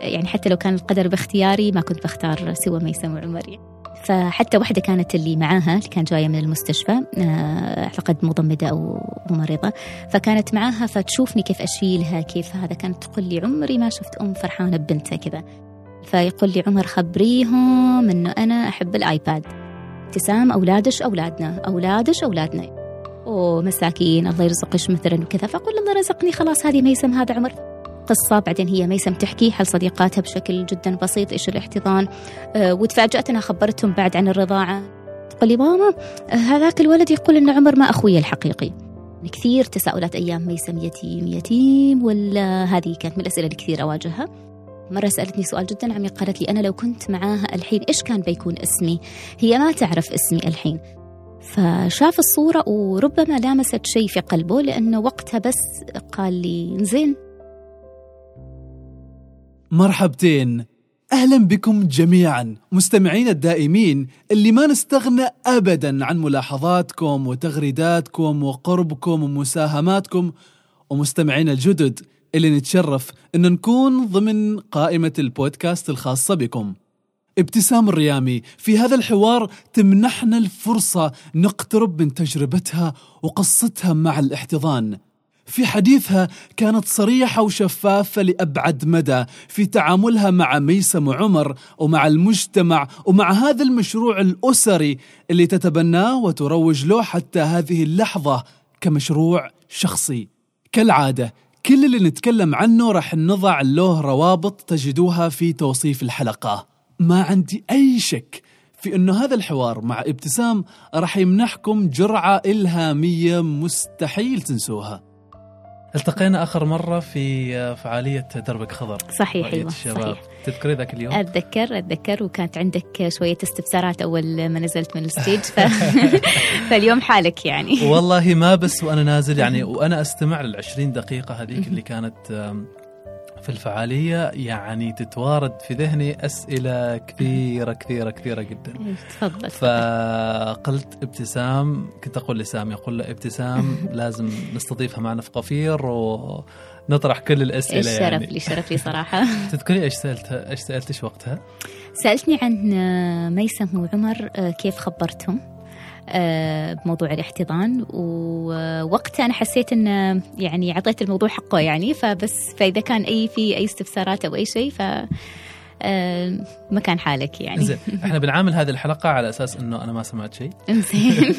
يعني حتى لو كان القدر باختياري ما كنت بختار سوى ميسم وعمر يعني. فحتى واحدة كانت اللي معاها اللي كانت جاية من المستشفى آه، أعتقد مضمدة أو ممرضة. فكانت معاها فتشوفني كيف أشيلها كيف هذا. كانت تقول لي عمري ما شفت أم فرحانة ببنتها كذا. فيقول لي عمر خبريهم إنه أنا أحب الآيباد. ابتسام أولادش أولادنا أولادش أولادنا. ومساكين الله يرزقش مثلا وكذا. فأقول الله رزقني خلاص هذه ميسم هذا عمر. قصة بعدين هي ميسم تحكي حل صديقاتها بشكل جدا بسيط إيش الاحتضان. أه وتفاجأت أنها خبرتهم بعد عن الرضاعة. تقول لي ماما هذاك الولد يقول أن عمر ما أخوي الحقيقي. كثير تساؤلات أيام ميسم يتيم يتيم ولا هذه كانت من الأسئلة اللي كثير أواجهها. مرة سألتني سؤال جدا عميق قالت لي أنا لو كنت معاها الحين إيش كان بيكون اسمي؟ هي ما تعرف اسمي الحين. فشاف الصورة وربما لامست شيء في قلبه لأنه وقتها بس قال لي زين. مرحبتين أهلا بكم جميعا مستمعين الدائمين اللي ما نستغنى ابدا عن ملاحظاتكم وتغريداتكم وقربكم ومساهماتكم ومستمعين الجدد اللي نتشرف إن نكون ضمن قائمة البودكاست الخاصة بكم. ابتسام الريامي في هذا الحوار تمنحنا الفرصة نقترب من تجربتها وقصتها مع الاحتضان. في حديثها كانت صريحة وشفافة لأبعد مدى في تعاملها مع ميسم وعمر ومع المجتمع ومع هذا المشروع الأسري اللي تتبناه وتروج له حتى هذه اللحظة كمشروع شخصي. كالعادة كل اللي نتكلم عنه راح نضع له روابط تجدوها في توصيف الحلقة. ما عندي أي شك في أنه هذا الحوار مع ابتسام راح يمنحكم جرعة إلهامية مستحيل تنسوها. التقينا آخر مرة في فعالية دربك خضر. صحيح أيوه صحيح. تذكري ذاك اليوم؟ أتذكر أتذكر وكانت عندك شوية استفسارات أول ما نزلت من الستيج ف... فاليوم حالك يعني. والله ما بس وأنا نازل يعني وأنا أستمع لل20 دقيقة هذيك اللي كانت في الفعالية يعني تتوارد في ذهني أسئلة كثيرة كثيرة كثيرة جدا تفضل فقلت ابتسام كنت أقول لسامي أقول له ابتسام لازم نستضيفها معنا في قفير ونطرح كل الأسئلة الشرف يعني. لي شرف لي صراحة تذكري إيش سألتها إيش سألتش وقتها؟ سألتني عن ميسم وعمر كيف خبرتهم آه، بموضوع الاحتضان. ووقتها أنا حسيت إن يعني أعطيت الموضوع حقه يعني. فبس فإذا كان أي في أي استفسارات أو أي شيء ف آه، مكان حالك يعني. زين إحنا بنعامل هذه الحلقة على أساس إنه أنا ما سمعت شيء. زين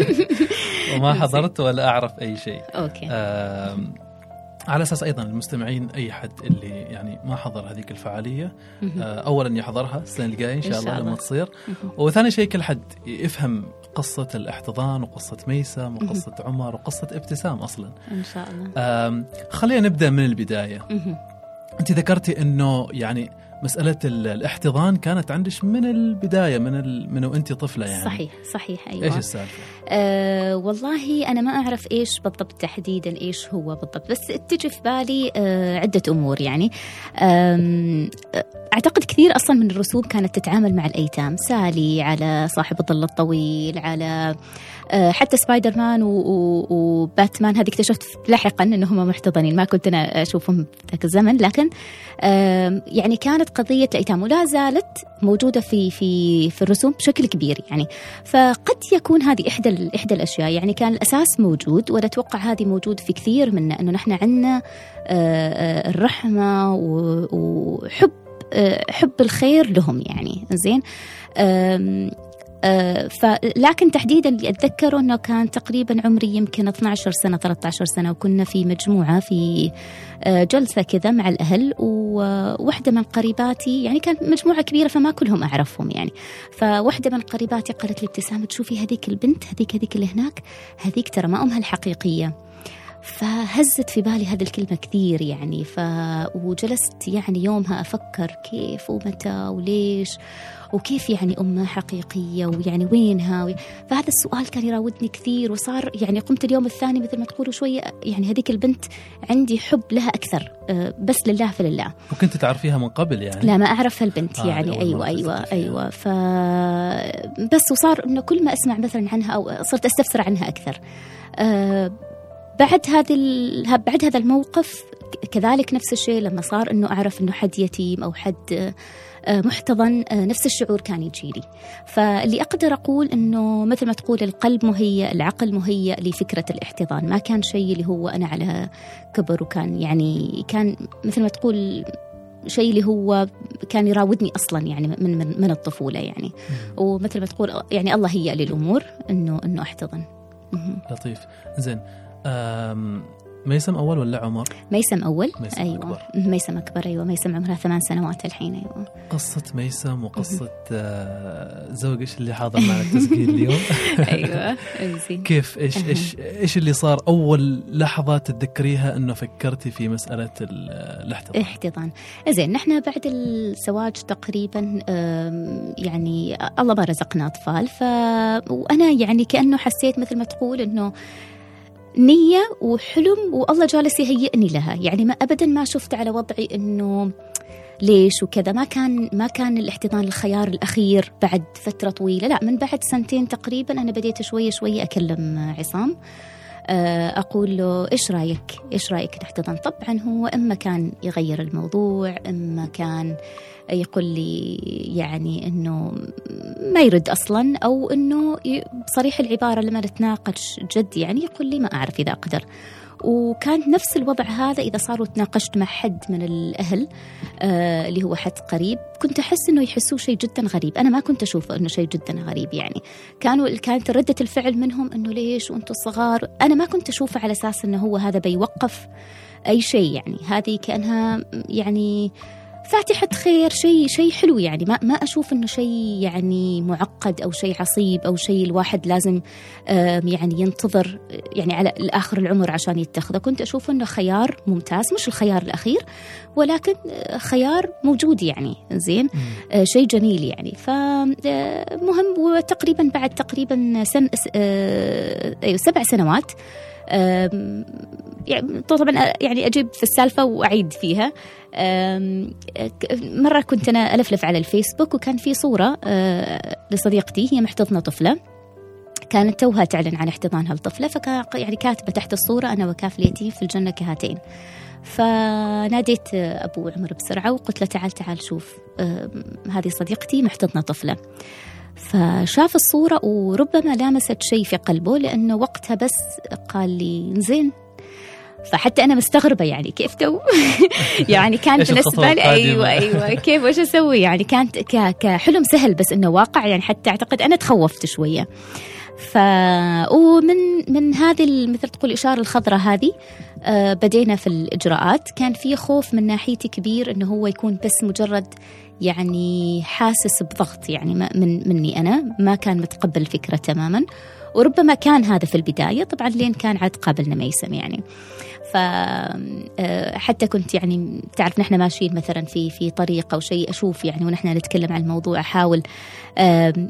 وما حضرت ولا أعرف أي شيء. أوكي. على أساس أيضا المستمعين أي حد اللي يعني ما حضر هذيك الفعالية اولا يحضرها السنة الجايه إن شاء الله لما تصير. وثاني شيء كل حد يفهم قصة الإحتضان وقصة ميسم وقصة عمر وقصة ابتسام أصلا. إن شاء الله. خلينا نبدأ من البداية. أنت ذكرتي أنه يعني مسألة الاحتضان كانت عندك من البداية من ال... من وأنت طفلة يعني. صحيح صحيح أيوة. إيش السالفة؟ أه والله أنا ما أعرف إيش بالضبط تحديدا إيش هو بالضبط بس تجي في بالي أه عدة أمور يعني. أعتقد كثير أصلا من الرسوم كانت تتعامل مع الأيتام سالي على صاحب الظل الطويل على أه حتى سبايدر مان وباتمان هذه اكتشفت لاحقا إنهم محتضنين. ما كنت أنا أشوفهم ذاك الزمن لكن يعني كانت قضية الأيتام ولا زالت موجودة في في في الرسوم بشكل كبير يعني. فقد يكون هذه إحدى إحدى الأشياء يعني كان الأساس موجود وأنا أتوقع هذه موجود في كثير منا إنه نحن عندنا الرحمة وحب حب الخير لهم يعني. زين؟ آه فلكن تحديدا اللي أتذكره إنه كان تقريبا عمري يمكن 12 سنة 13 سنة وكنا في مجموعة في آه جلسة كذا مع الأهل وواحدة من قريباتي يعني كانت مجموعة كبيرة فما كلهم أعرفهم يعني. فواحدة من قريباتي قالت لي ابتسام تشوفي هذيك البنت هذيك هذيك اللي هناك هذيك ترى ما أمها الحقيقية. فهزت في بالي هذه الكلمة كثير يعني ف... وجلست يعني يومها أفكر كيف ومتى وليش وكيف يعني أمها حقيقية ويعني وينها؟ و... فهذا السؤال كان يراودني كثير وصار يعني قمت اليوم الثاني مثل ما تقولوا شوية يعني هذيك البنت عندي حب لها أكثر بس لله فلله. وكنت تعرفيها من قبل يعني؟ لا ما أعرفها البنت آه يعني. أيوة أيوة أيوة. ف بس وصار إنه كل ما أسمع مثلا عنها أو صرت أستفسر عنها أكثر. أه بعد هذه بعد هذا الموقف كذلك نفس الشيء لما صار إنه أعرف إنه حد يتيم أو حد آه، محتضن آه، نفس الشعور كان يجيلي فاللي أقدر أقول أنه مثل ما تقول القلب مهيأ العقل مهيأ لفكرة الاحتضان. ما كان شيء اللي هو أنا على كبر وكان يعني كان مثل ما تقول شيء اللي هو كان يراودني أصلا يعني من من, من الطفولة يعني. ومثل ما تقول يعني الله هيأ للأمور انه إنه أحتضن. لطيف. زين. ميسم أول ولا عمر؟ ميسم أول؟ ميسم أيوه. أكبر. ميسم أكبر أيوه. ميسم عمرها ثمان سنوات الحين أيوه. قصة ميسم وقصة آه، زوجك اللي حاضر معنا التسجيل اليوم؟ أيوه كيف؟ إيش إيش إيش اللي صار أول لحظة تتذكريها إنه فكرتي في مسألة الاحتضان؟ احتضان زين نحن بعد الزواج تقريبا يعني الله ما رزقنا أطفال ف وأنا يعني كأنه حسيت مثل ما تقول إنه نية وحلم والله جالس يهيئني لها. يعني ما أبدا ما شفت على وضعي أنه ليش وكذا. ما كان ما كان الاحتضان الخيار الأخير بعد فترة طويلة. لا من بعد سنتين تقريبا أنا بديت شوي شوي أكلم عصام. آه، أقول له إيش رأيك؟ إيش رأيك نحتضن طبعا هو إما كان يغير الموضوع إما كان يقول لي يعني إنه ما يرد أصلا أو إنه بصريح العبارة لما نتناقش جد يعني يقول لي ما أعرف إذا أقدر. وكان نفس الوضع هذا إذا صاروا تناقشت مع حد من الأهل آه اللي هو حد قريب كنت أحس إنه يحسوه شيء جدا غريب. أنا ما كنت أشوفه إنه شيء جدا غريب يعني. كانوا كانت ردة الفعل منهم إنه ليش وأنتم صغار؟ أنا ما كنت أشوفه على أساس إنه هو هذا بيوقف أي شيء يعني. هذه كأنها يعني فاتحة خير شيء شيء حلو يعني. ما ما أشوف إنه شيء يعني معقد أو شيء عصيب أو شيء الواحد لازم يعني ينتظر يعني على آخر العمر عشان يتخذه. كنت أشوف إنه خيار ممتاز مش الخيار الأخير ولكن خيار موجود يعني. زين؟ آه، شيء جميل يعني. فمهم وتقريبا بعد تقريبا سن آه، أيوة سبع سنوات يعني طبعا يعني أجيب في السالفة وأعيد فيها. مرة كنت أنا ألفلف على الفيسبوك وكان في صورة أه، لصديقتي هي محتضنة طفلة. كانت توها تعلن عن احتضانها لطفلة فكان يعني كاتبة تحت الصورة أنا وكافليتي في الجنة كهاتين. فناديت أبو عمر بسرعة وقلت له تعال تعال شوف هذه صديقتي محتضنة طفلة. فشاف الصورة وربما لامست شيء في قلبه لأنه وقتها بس قال لي زين فحتى أنا مستغربة يعني كيف تو؟ يعني كان بالنسبة لي أيوه أيوه. كيف وش أسوي؟ يعني كانت كحلم سهل بس إنه واقع يعني حتى أعتقد أنا تخوفت شوية. ف ومن من هذه مثل تقول الاشاره الخضراء هذه آه بدينا في الإجراءات. كان في خوف من ناحيتي كبير إنه هو يكون بس مجرد يعني حاسس بضغط يعني من مني أنا ما كان متقبل الفكرة تماما وربما كان هذا في البداية طبعا لين كان عاد قابلنا ميسم يعني. فحتى آه، كنت يعني تعرف نحن ماشيين مثلا في في طريق أو شيء أشوف يعني ونحن نتكلم عن الموضوع أحاول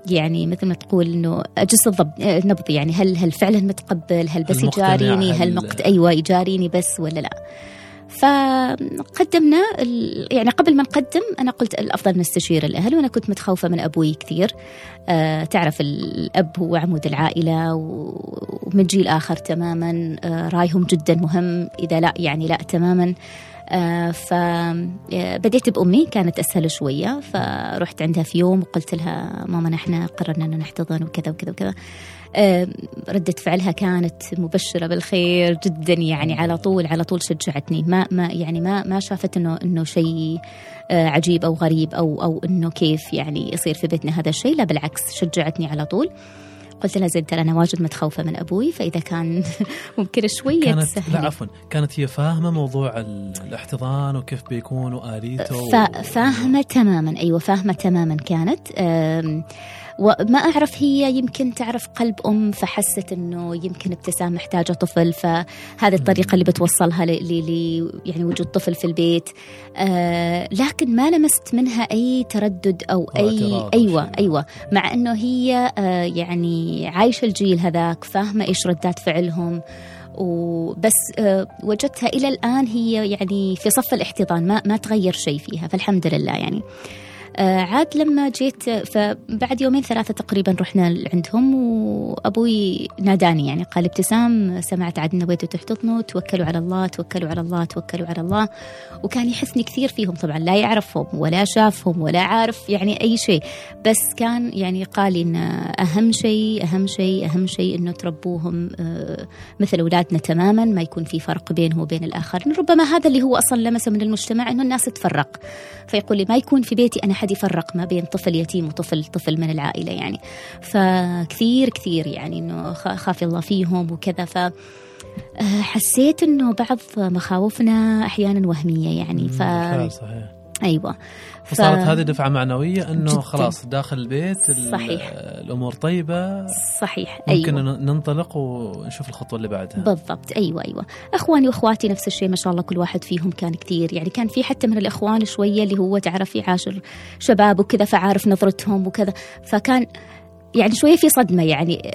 يعني مثل ما تقول إنه أجس النبض يعني هل هل فعلا متقبل؟ هل بس يجاريني؟ هل مقت أيوه يجاريني بس ولا لا؟ فقدمنا يعني قبل ما نقدم أنا قلت الأفضل نستشير الأهل وأنا كنت متخوفة من أبوي كثير. أه تعرف الأب هو عمود العائلة ومن جيل آخر تماما أه رايهم جدا مهم إذا لا يعني لا تماما. آه فبديت آه، بأمي كانت أسهل شوية فرحت عندها في يوم وقلت لها ماما نحن قررنا أن نحتضن وكذا وكذا وكذا. ردة فعلها كانت مبشرة بالخير جدا يعني على طول على طول شجعتني. ما ما يعني ما ما شافت إنه إنه شيء آه، عجيب أو غريب أو أو إنه كيف يعني يصير في بيتنا هذا الشيء. لا بالعكس شجعتني على طول. قلت لها زين ترى أنا واجد متخوفة من أبوي فإذا كان ممكن شوية كانت تسهل. لا عفوا. كانت هي فاهمة موضوع الاحتضان وكيف بيكون وآليته فاهمة تماما. أيوه فاهمة تماما كانت. وما أعرف هي يمكن تعرف قلب أم فحست أنه يمكن ابتسام محتاجة طفل فهذه الطريقة اللي بتوصلها ل يعني وجود طفل في البيت. آه لكن ما لمست منها أي تردد أو أي أيوة أيوة. مع أنه هي آه يعني عايشة الجيل هذاك فاهمة إيش ردات فعلهم. وبس آه، وجدتها إلى الآن هي يعني في صف الاحتضان ما ما تغير شيء فيها فالحمد لله يعني. آه عاد لما جيت فبعد يومين ثلاثة تقريبا رحنا عندهم وأبوي ناداني يعني قال ابتسام سمعت عاد نويتوا تحتضنوا توكلوا على الله توكلوا على الله توكلوا على الله. وكان يحثني كثير فيهم طبعا لا يعرفهم ولا شافهم ولا عارف يعني أي شيء. بس كان يعني قال إن أهم شيء أهم شيء أهم شيء إنه تربوهم آه مثل أولادنا تماما ما يكون في فرق بينه وبين الآخرين. ربما هذا اللي هو أصلا لمسه من المجتمع إنه الناس تفرق. فيقول لي ما يكون في بيتي أنا حد يفرق ما بين طفل يتيم وطفل طفل من العائلة يعني. فكثير كثير يعني إنه خافي الله فيهم وكذا. ف حسيت إنه بعض مخاوفنا أحيانا وهمية يعني. ف صحيح. أيوه. فصارت هذه دفعة معنوية إنه خلاص داخل البيت صحيح. الأمور طيبة. صحيح. ممكن أيوة. ننطلق ونشوف الخطوة اللي بعدها. بالضبط. أيوه أيوه. أخواني وأخواتي نفس الشيء ما شاء الله كل واحد فيهم كان كثير يعني كان في حتى من الإخوان شوية اللي هو تعرف يعاشر شباب وكذا فعارف نظرتهم وكذا. فكان يعني شوية في صدمة يعني.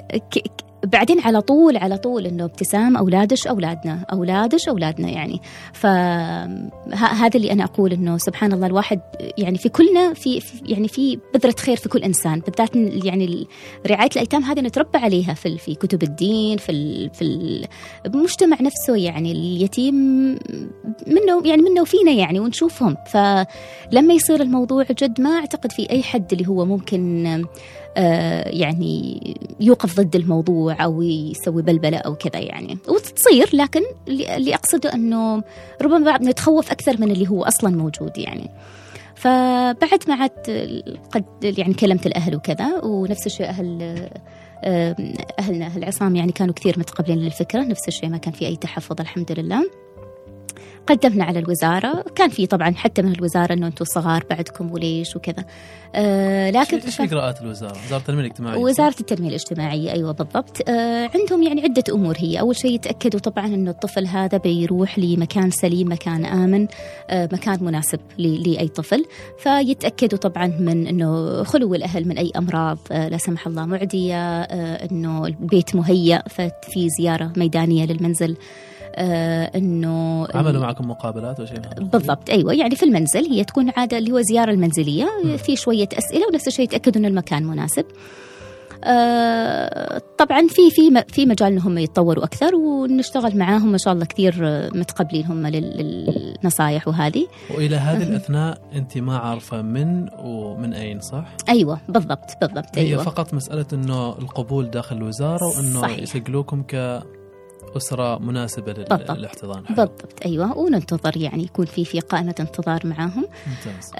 بعدين على طول على طول إنه ابتسام أولادش أولادنا أولادش أولادنا يعني. فهذا اللي أنا أقول إنه سبحان الله الواحد يعني في كلنا في يعني في بذرة خير في كل إنسان بالذات يعني رعاية الأيتام هذه نتربى عليها في في كتب الدين في في المجتمع نفسه يعني اليتيم منه يعني منه وفينا يعني ونشوفهم. فلما يصير الموضوع جد ما أعتقد في أي حد اللي هو ممكن يعني يوقف ضد الموضوع أو يسوي بلبلة أو كذا يعني. وتصير لكن اللي أقصده أنه ربما نتخوف أكثر من اللي هو أصلا موجود يعني. فبعد ما عاد قد يعني كلمت الأهل وكذا ونفس الشيء أهل آه، أهلنا أهل العصام يعني كانوا كثير متقبلين للفكرة نفس الشيء ما كان في أي تحفظ الحمد لله. قدمنا على الوزارة. كان في طبعا حتى من الوزارة أنه أنتم صغار بعدكم وليش وكذا. آه لكن إيش إجراءات الوزارة؟ وزارة التنمية الاجتماعية. وزارة التنمية الاجتماعية أيوة بالضبط. آه عندهم يعني عدة أمور هي. أول شيء يتأكدوا طبعا أنه الطفل هذا بيروح لمكان سليم مكان آمن آه مكان مناسب لأي طفل. فيتأكدوا طبعا من أنه خلو الأهل من أي أمراض آه لا سمح الله معدية آه أنه البيت مهيأ ففي زيارة ميدانية للمنزل. إنه عملوا معكم مقابلات أو شيء بالضبط أيوه. يعني في المنزل هي تكون عادة اللي هو زيارة المنزلية م. في شوية أسئلة ونفس الشيء يتأكدوا إن المكان مناسب. آه طبعا في في في مجال إنهم يتطوروا أكثر ونشتغل معاهم. ما شاء الله كثير متقبلين هم للنصائح وهذه. وإلى هذه الأثناء أنت ما عارفة من ومن أين صح؟ أيوه بالضبط بالضبط أيوة. هي فقط مسألة إنه القبول داخل الوزارة وإنه يسجلوكم ك أسرة مناسبة بالضبط. للاحتضان حلو. بالضبط أيوة. وننتظر يعني يكون في في قائمة انتظار معاهم. ممتاز.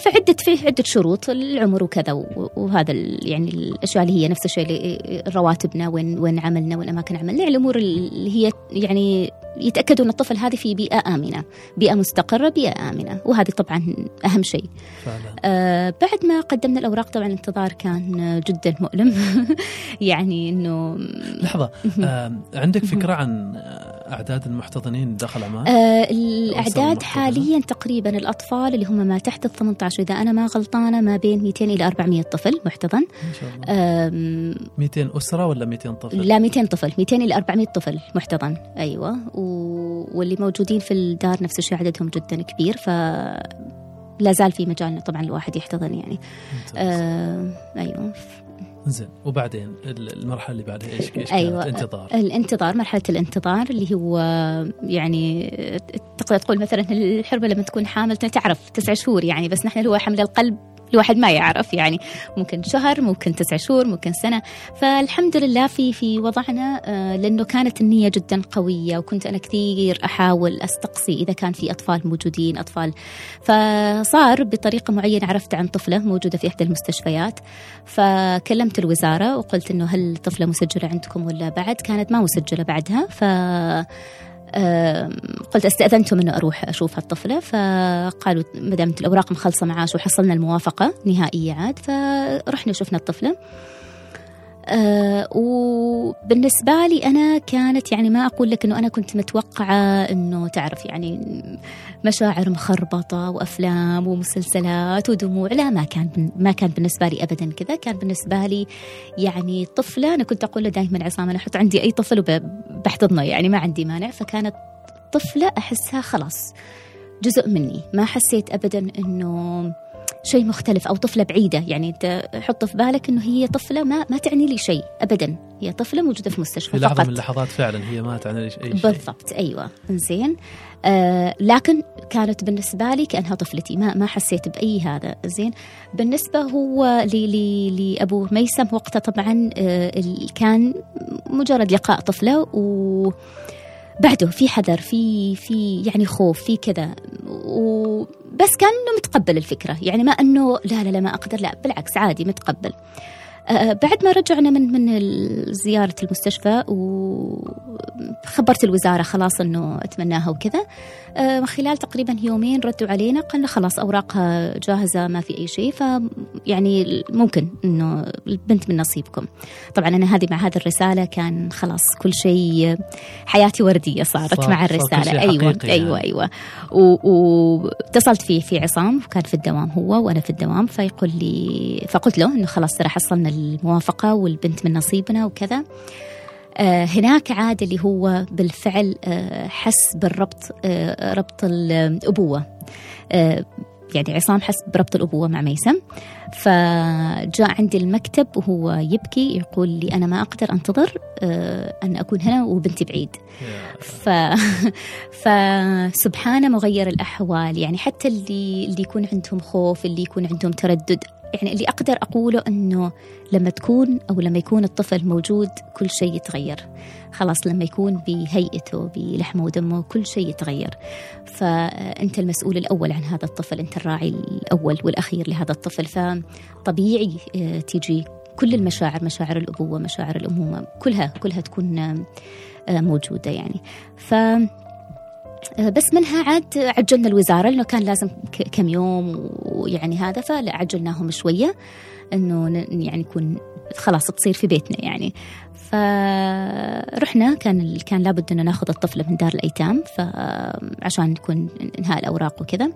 فعدة في عدة شروط العمر وكذا وهذا يعني الأشياء اللي هي نفس الشيء اللي رواتبنا وين وين عملنا وين أماكن عملنا. يعني الأمور اللي هي يعني يتاكدوا ان الطفل هذه في بيئة آمنة بيئة مستقرة بيئة آمنة. وهذه طبعا أهم شيء. آه بعد ما قدمنا الأوراق طبعا الانتظار كان جدا مؤلم. يعني إنه لحظة. آه عندك فكرة عن أعداد المحتضنين داخل عمان آه الأعداد حاليا تقريبا الأطفال اللي هم ما تحت ال 18 إذا أنا ما غلطانة ما بين 200 إلى 400 طفل محتضن. ما شاء الله. 200 أسرة ولا 200 طفل؟ لا 200 طفل. 200 إلى 400 طفل محتضن. أيوه. واللي موجودين في الدار نفس الشيء عددهم جدا كبير ف لا زال في مجال طبعا الواحد يحتضن يعني. آه أيوه. زين. وبعدين المرحلة اللي بعدها إيش إيش أيوة. الانتظار. الانتظار مرحلة الانتظار اللي هو يعني تقدر تقول مثلا الحربة لما تكون حامل تعرف تسع شهور يعني بس نحن اللي هو حمل القلب الواحد ما يعرف يعني ممكن شهر ممكن تسع شهور ممكن سنة. فالحمد لله في في وضعنا آه، لأنه كانت النية جدا قوية وكنت أنا كثير أحاول أستقصي إذا كان في أطفال موجودين أطفال. فصار بطريقة معينة عرفت عن طفلة موجودة في إحدى المستشفيات. فكلمت الوزارة وقلت إنه هل الطفلة مسجلة عندكم ولا بعد؟ كانت ما مسجلة بعدها. ف قلت استأذنتهم أنه أروح أشوف هالطفلة فقالوا ما دامت الأوراق مخلصة معاش وحصلنا الموافقة نهائية عاد فرحنا شفنا الطفلة. أه وبالنسبة لي أنا كانت يعني ما أقول لك أنه أنا كنت متوقعة أنه تعرف يعني مشاعر مخربطة وأفلام ومسلسلات ودموع. لا ما كان ما كان بالنسبة لي أبدا كذا. كان بالنسبة لي يعني طفلة أنا كنت أقول له دائما عصام أنا أحط عندي أي طفل وبحتضنه يعني ما عندي مانع. فكانت طفلة أحسها خلاص جزء مني. ما حسيت أبدا أنه شيء مختلف أو طفلة بعيدة. يعني أنت حط في بالك إنه هي طفلة ما ما تعني لي شيء ابدا. هي طفلة موجودة في مستشفى في لحظة فقط. من اللحظات فعلا هي ما تعني لي أي شيء. بالضبط أيوه. زين آه لكن كانت بالنسبة لي كأنها طفلتي. ما ما حسيت بأي هذا. زين بالنسبة هو لأبو ميسم وقتها طبعا آه كان مجرد لقاء طفلة و بعده في حذر في في يعني خوف في كذا. وبس كان انه متقبل الفكرة. يعني ما أنه لا لا لا ما أقدر لا بالعكس عادي متقبل. بعد ما رجعنا من من زيارة المستشفى وخبرت الوزارة خلاص إنه أتمناها وكذا آه، خلال تقريبا يومين ردوا علينا قالنا خلاص أوراقها جاهزة ما في أي شيء ف يعني ممكن إنه البنت من نصيبكم. طبعا أنا هذه مع هذه الرسالة كان خلاص كل شيء حياتي وردية صارت صار- مع صار الرسالة. حقيقي أيوه يعني. أيوه و- واتصلت فيه في عصام وكان في الدوام هو وأنا في الدوام فيقول لي فقلت له إنه خلاص ترى حصلنا الموافقة والبنت من نصيبنا وكذا. آه هناك عاد اللي هو بالفعل آه حس بالربط آه ربط الأبوة. آه يعني عصام حس بربط الأبوة مع ميسم. فجاء عندي المكتب وهو يبكي يقول لي أنا ما أقدر أنتظر آه أن أكون هنا وبنتي بعيد. ف... فسبحان مغير الأحوال. يعني حتى اللي اللي يكون عندهم خوف اللي يكون عندهم تردد. يعني اللي أقدر أقوله أنه لما تكون أو لما يكون الطفل موجود كل شيء يتغير. خلاص لما يكون بهيئته بلحمه ودمه كل شيء يتغير. فأنت المسؤول الأول عن هذا الطفل أنت الراعي الأول والأخير لهذا الطفل. فطبيعي آه، تيجي كل المشاعر مشاعر الأبوة مشاعر الأمومة كلها كلها تكون آه، موجودة يعني. ف آه، بس منها عاد عجلنا الوزارة لأنه كان لازم كم يوم ويعني هذا فلا عجلناهم شوية إنه ن- يعني يكون خلاص تصير في بيتنا يعني. فرحنا كان كان لابد إنه ناخذ الطفله من دار الأيتام فعشان يكون إنهاء الأوراق وكذا.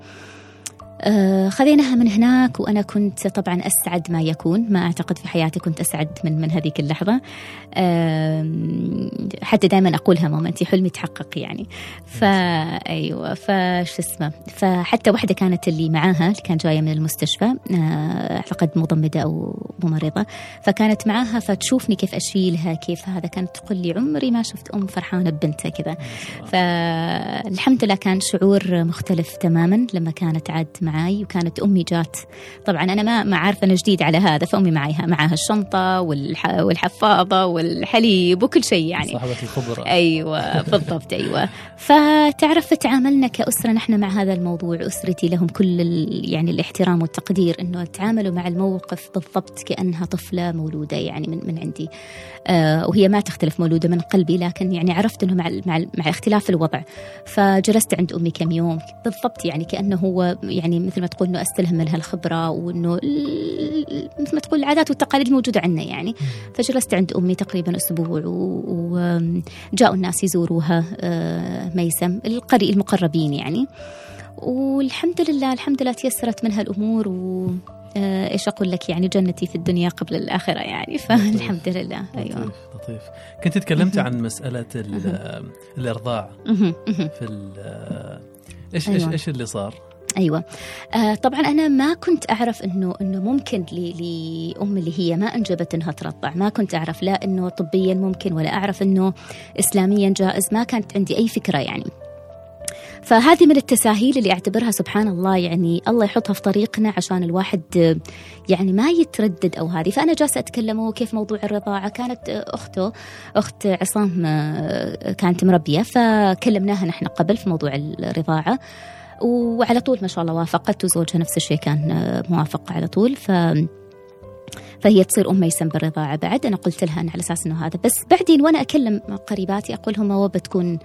خذيناها من هناك وأنا كنت طبعا أسعد ما يكون. ما أعتقد في حياتي كنت أسعد من من هذيك اللحظة. آم، حتى دائما أقولها مامتي حلمي تحقق يعني. فايوه فش اسمه فحتى واحدة كانت اللي معاها اللي كانت جاية من المستشفى آه، أعتقد مضمدة أو ممرضة. فكانت معاها فتشوفني كيف أشيلها كيف هذا كانت تقول لي عمري ما شفت أم فرحانة ببنتها كذا. فالحمد لله كان شعور مختلف تماما لما كانت عاد معاي وكانت أمي جات. طبعا أنا ما ما عارفة أنا جديد على هذا فأمي معاها معاها الشنطة والح... والحفاضة والحليب وكل شيء يعني. صاحبة الخبرة أيوه بالضبط أيوه. فتعرف تعاملنا كأسرة نحن مع هذا الموضوع أسرتي لهم كل ال- يعني الاحترام والتقدير إنه تعاملوا مع الموقف بالضبط كأنها طفلة مولودة يعني من من عندي. آه وهي ما تختلف مولودة من قلبي لكن يعني عرفت إنه مع مع مع اختلاف الوضع. فجلست عند أمي كم يوم بالضبط يعني كأنه هو يعني مثل ما تقول إنه أستلهم منها الخبره وإنه مثل ما تقول العادات والتقاليد الموجوده عندنا يعني. فجلست عند أمي تقريبا أسبوع وجاءوا الناس يزوروها آه، ميسم القري المقربين يعني. والحمد لله الحمد لله تيسرت منها الأمور و آه، إيش أقول لك يعني جنتي في الدنيا قبل الآخرة يعني. فالحمد لله أيوه. لطيف. لطيف كنت تكلمت عن مسألة ال- الإرضاع مهم، مهم. في ال- إيش إيش أيوة. إيش اللي صار؟ أيوه. آه طبعا أنا ما كنت أعرف انه إنه ممكن لام اللي هي ما أنجبت إنها ترضع. ما كنت أعرف. لا إنه طبيا ممكن ولا أعرف إنه اسلاميا جائز. ما كانت عندي أي فكرة يعني. فهذه من التساهيل اللي أعتبرها سبحان الله يعني الله يحطها في طريقنا عشان الواحد يعني ما يتردد أو هذه. فأنا جالسة أتكلم كيف موضوع الرضاعة؟ كانت اخته أخت عصام آه، كانت مربية. فكلمناها نحن قبل في موضوع الرضاعة. وعلى طول ما شاء الله وافقت وزوجها نفس الشيء كان آه، موافق على طول. ف فهي تصير أم ميسم بالرضاعة بعد. أنا قلت لها أنا على أساس إنه هذا. بس بعدين وأنا أكلم قريباتي أقول لهم هو بتكون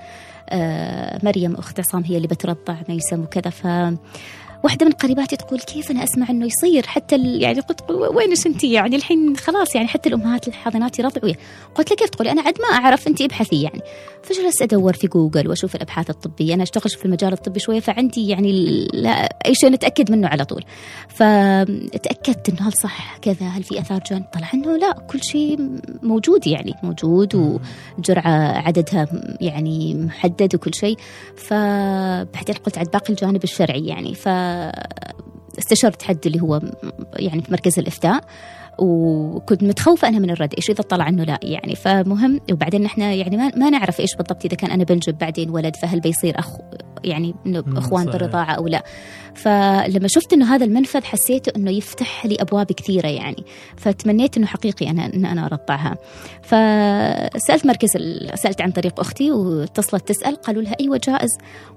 آه، مريم أخت عصام هي اللي بترضع ميسم وكذا. ف واحدة من قريباتي تقول كيف أنا أسمع إنه يصير؟ حتى يعني قلت وينش أنت يعني الحين خلاص يعني حتى الأمهات الحاضنات يرضعوا. قلت لها كيف تقولي؟ أنا عاد ما أعرف أنت ابحثي يعني. فجلست أدور في جوجل وأشوف الأبحاث الطبية. أنا أشتغل في المجال الطبي شوية فعندي يعني لا أي شيء نتأكد منه على طول. فتأكدت إنه هل صح كذا؟ هل في آثار جان؟ طلع إنه لا كل شيء موجود يعني موجود وجرعة عددها يعني محدد وكل شيء. فبعدين قلت عاد باقي الجانب الشرعي يعني. ف استشرت حد اللي هو يعني في مركز الإفتاء وكنت متخوفة أنا من الرد إيش إذا طلع إنه لا؟ يعني فمهم وبعدين إحنا يعني ما, ما نعرف إيش بالضبط إذا كان أنا بنجب بعدين ولد فهل بيصير اخ يعني إخوان بالرضاعة أو لا؟ فلما شفت إنه هذا المنفذ حسيت إنه يفتح لي أبواب كثيرة يعني. فتمنيت إنه حقيقي أنا إن أنا ارضعها فسألت مركز سألت عن طريق أختي واتصلت تسأل. قالوا لها أيوه جائز.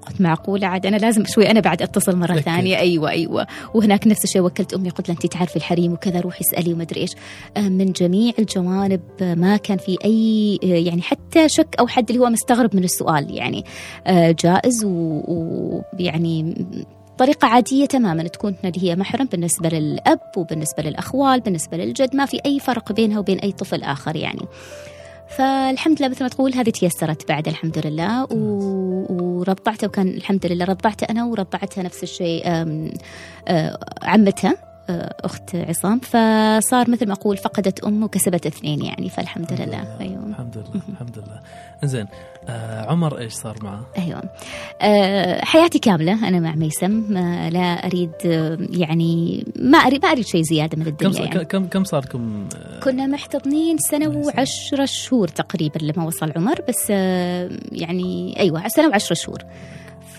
قلت معقولة؟ عاد أنا لازم شوي أنا بعد أتصل مرة. ثانية. أيوه أيوه. وهناك نفس الشيء وكلت أمي. قلت لها انت تعرفي الحريم وكذا روحي اسألي وما أدري إيش. آه، من جميع الجوانب ما كان في أي يعني حتى شك أو حد اللي هو مستغرب من السؤال يعني. آه، جائز ويعني طريقة عادية تماما تكون اللي هي محرم بالنسبة للأب وبالنسبة للأخوال بالنسبة للجد ما في أي فرق بينها وبين أي طفل آخر يعني. فالحمد لله مثل ما تقول هذه تيسرت بعد الحمد لله ورضعته وكان الحمد لله رضعته أنا ورضعتها نفس الشيء آه، عمتها آه، أخت عصام. فصار مثل ما أقول فقدت ام وكسبت اثنين يعني فالحمد لله, لله. أيوه. الحمد لله الحمد لله. إنزين آه عمر إيش صار معه؟ أيوه. آه حياتي كاملة أنا مع ميسم. آه لا أريد آه يعني ما أريد ما أريد شيء زيادة من الدنيا كم يعني. كم كم صار لكم آه كنا محتضنين سنة وعشرة شهور تقريبا لما وصل عمر بس آه يعني أيوه سنة وعشرة شهور.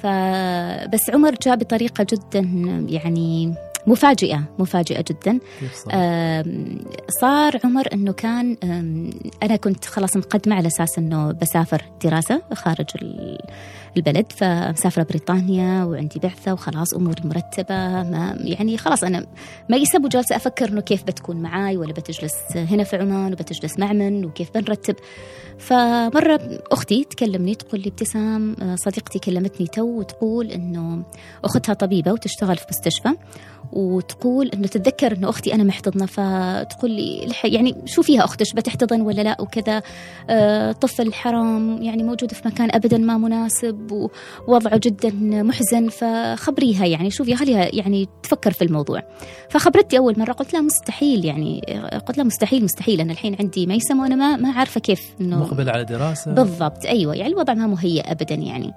فبس عمر جاء بطريقة جدا يعني مفاجئة مفاجئة جدا. صار؟ عمر أنه كان أنا كنت خلاص مقدمة على أساس أنه بسافر دراسة خارج البلد فمسافرة بريطانيا وعندي بعثة وخلاص أموري مرتبة ما يعني خلاص أنا ما يسب وجالسة أفكر أنه كيف بتكون معاي ولا بتجلس هنا في عمان وبتجلس مع من وكيف بنرتب. فمرة أختي تكلمني تقول لي ابتسام صديقتي كلمتني تو وتقول أنه أختها طبيبة وتشتغل في مستشفى. وتقول إنه تتذكر إنه أختي أنا محتضنة فتقول لي يعني شو فيها اختش بتحتضن ولا لا؟ وكذا. آه طفل حرام يعني موجود في مكان ابدا ما مناسب ووضعه جدا محزن فخبريها يعني شوفي خليها يعني تفكر في الموضوع. فخبرتي أول مرة قلت لا مستحيل يعني قلت لا مستحيل مستحيل. أنا الحين عندي ميسم وأنا ما ما عارفة كيف إنه مقبل على دراسة. بالضبط أيوه يعني الوضع ما مهيأ ابدا يعني.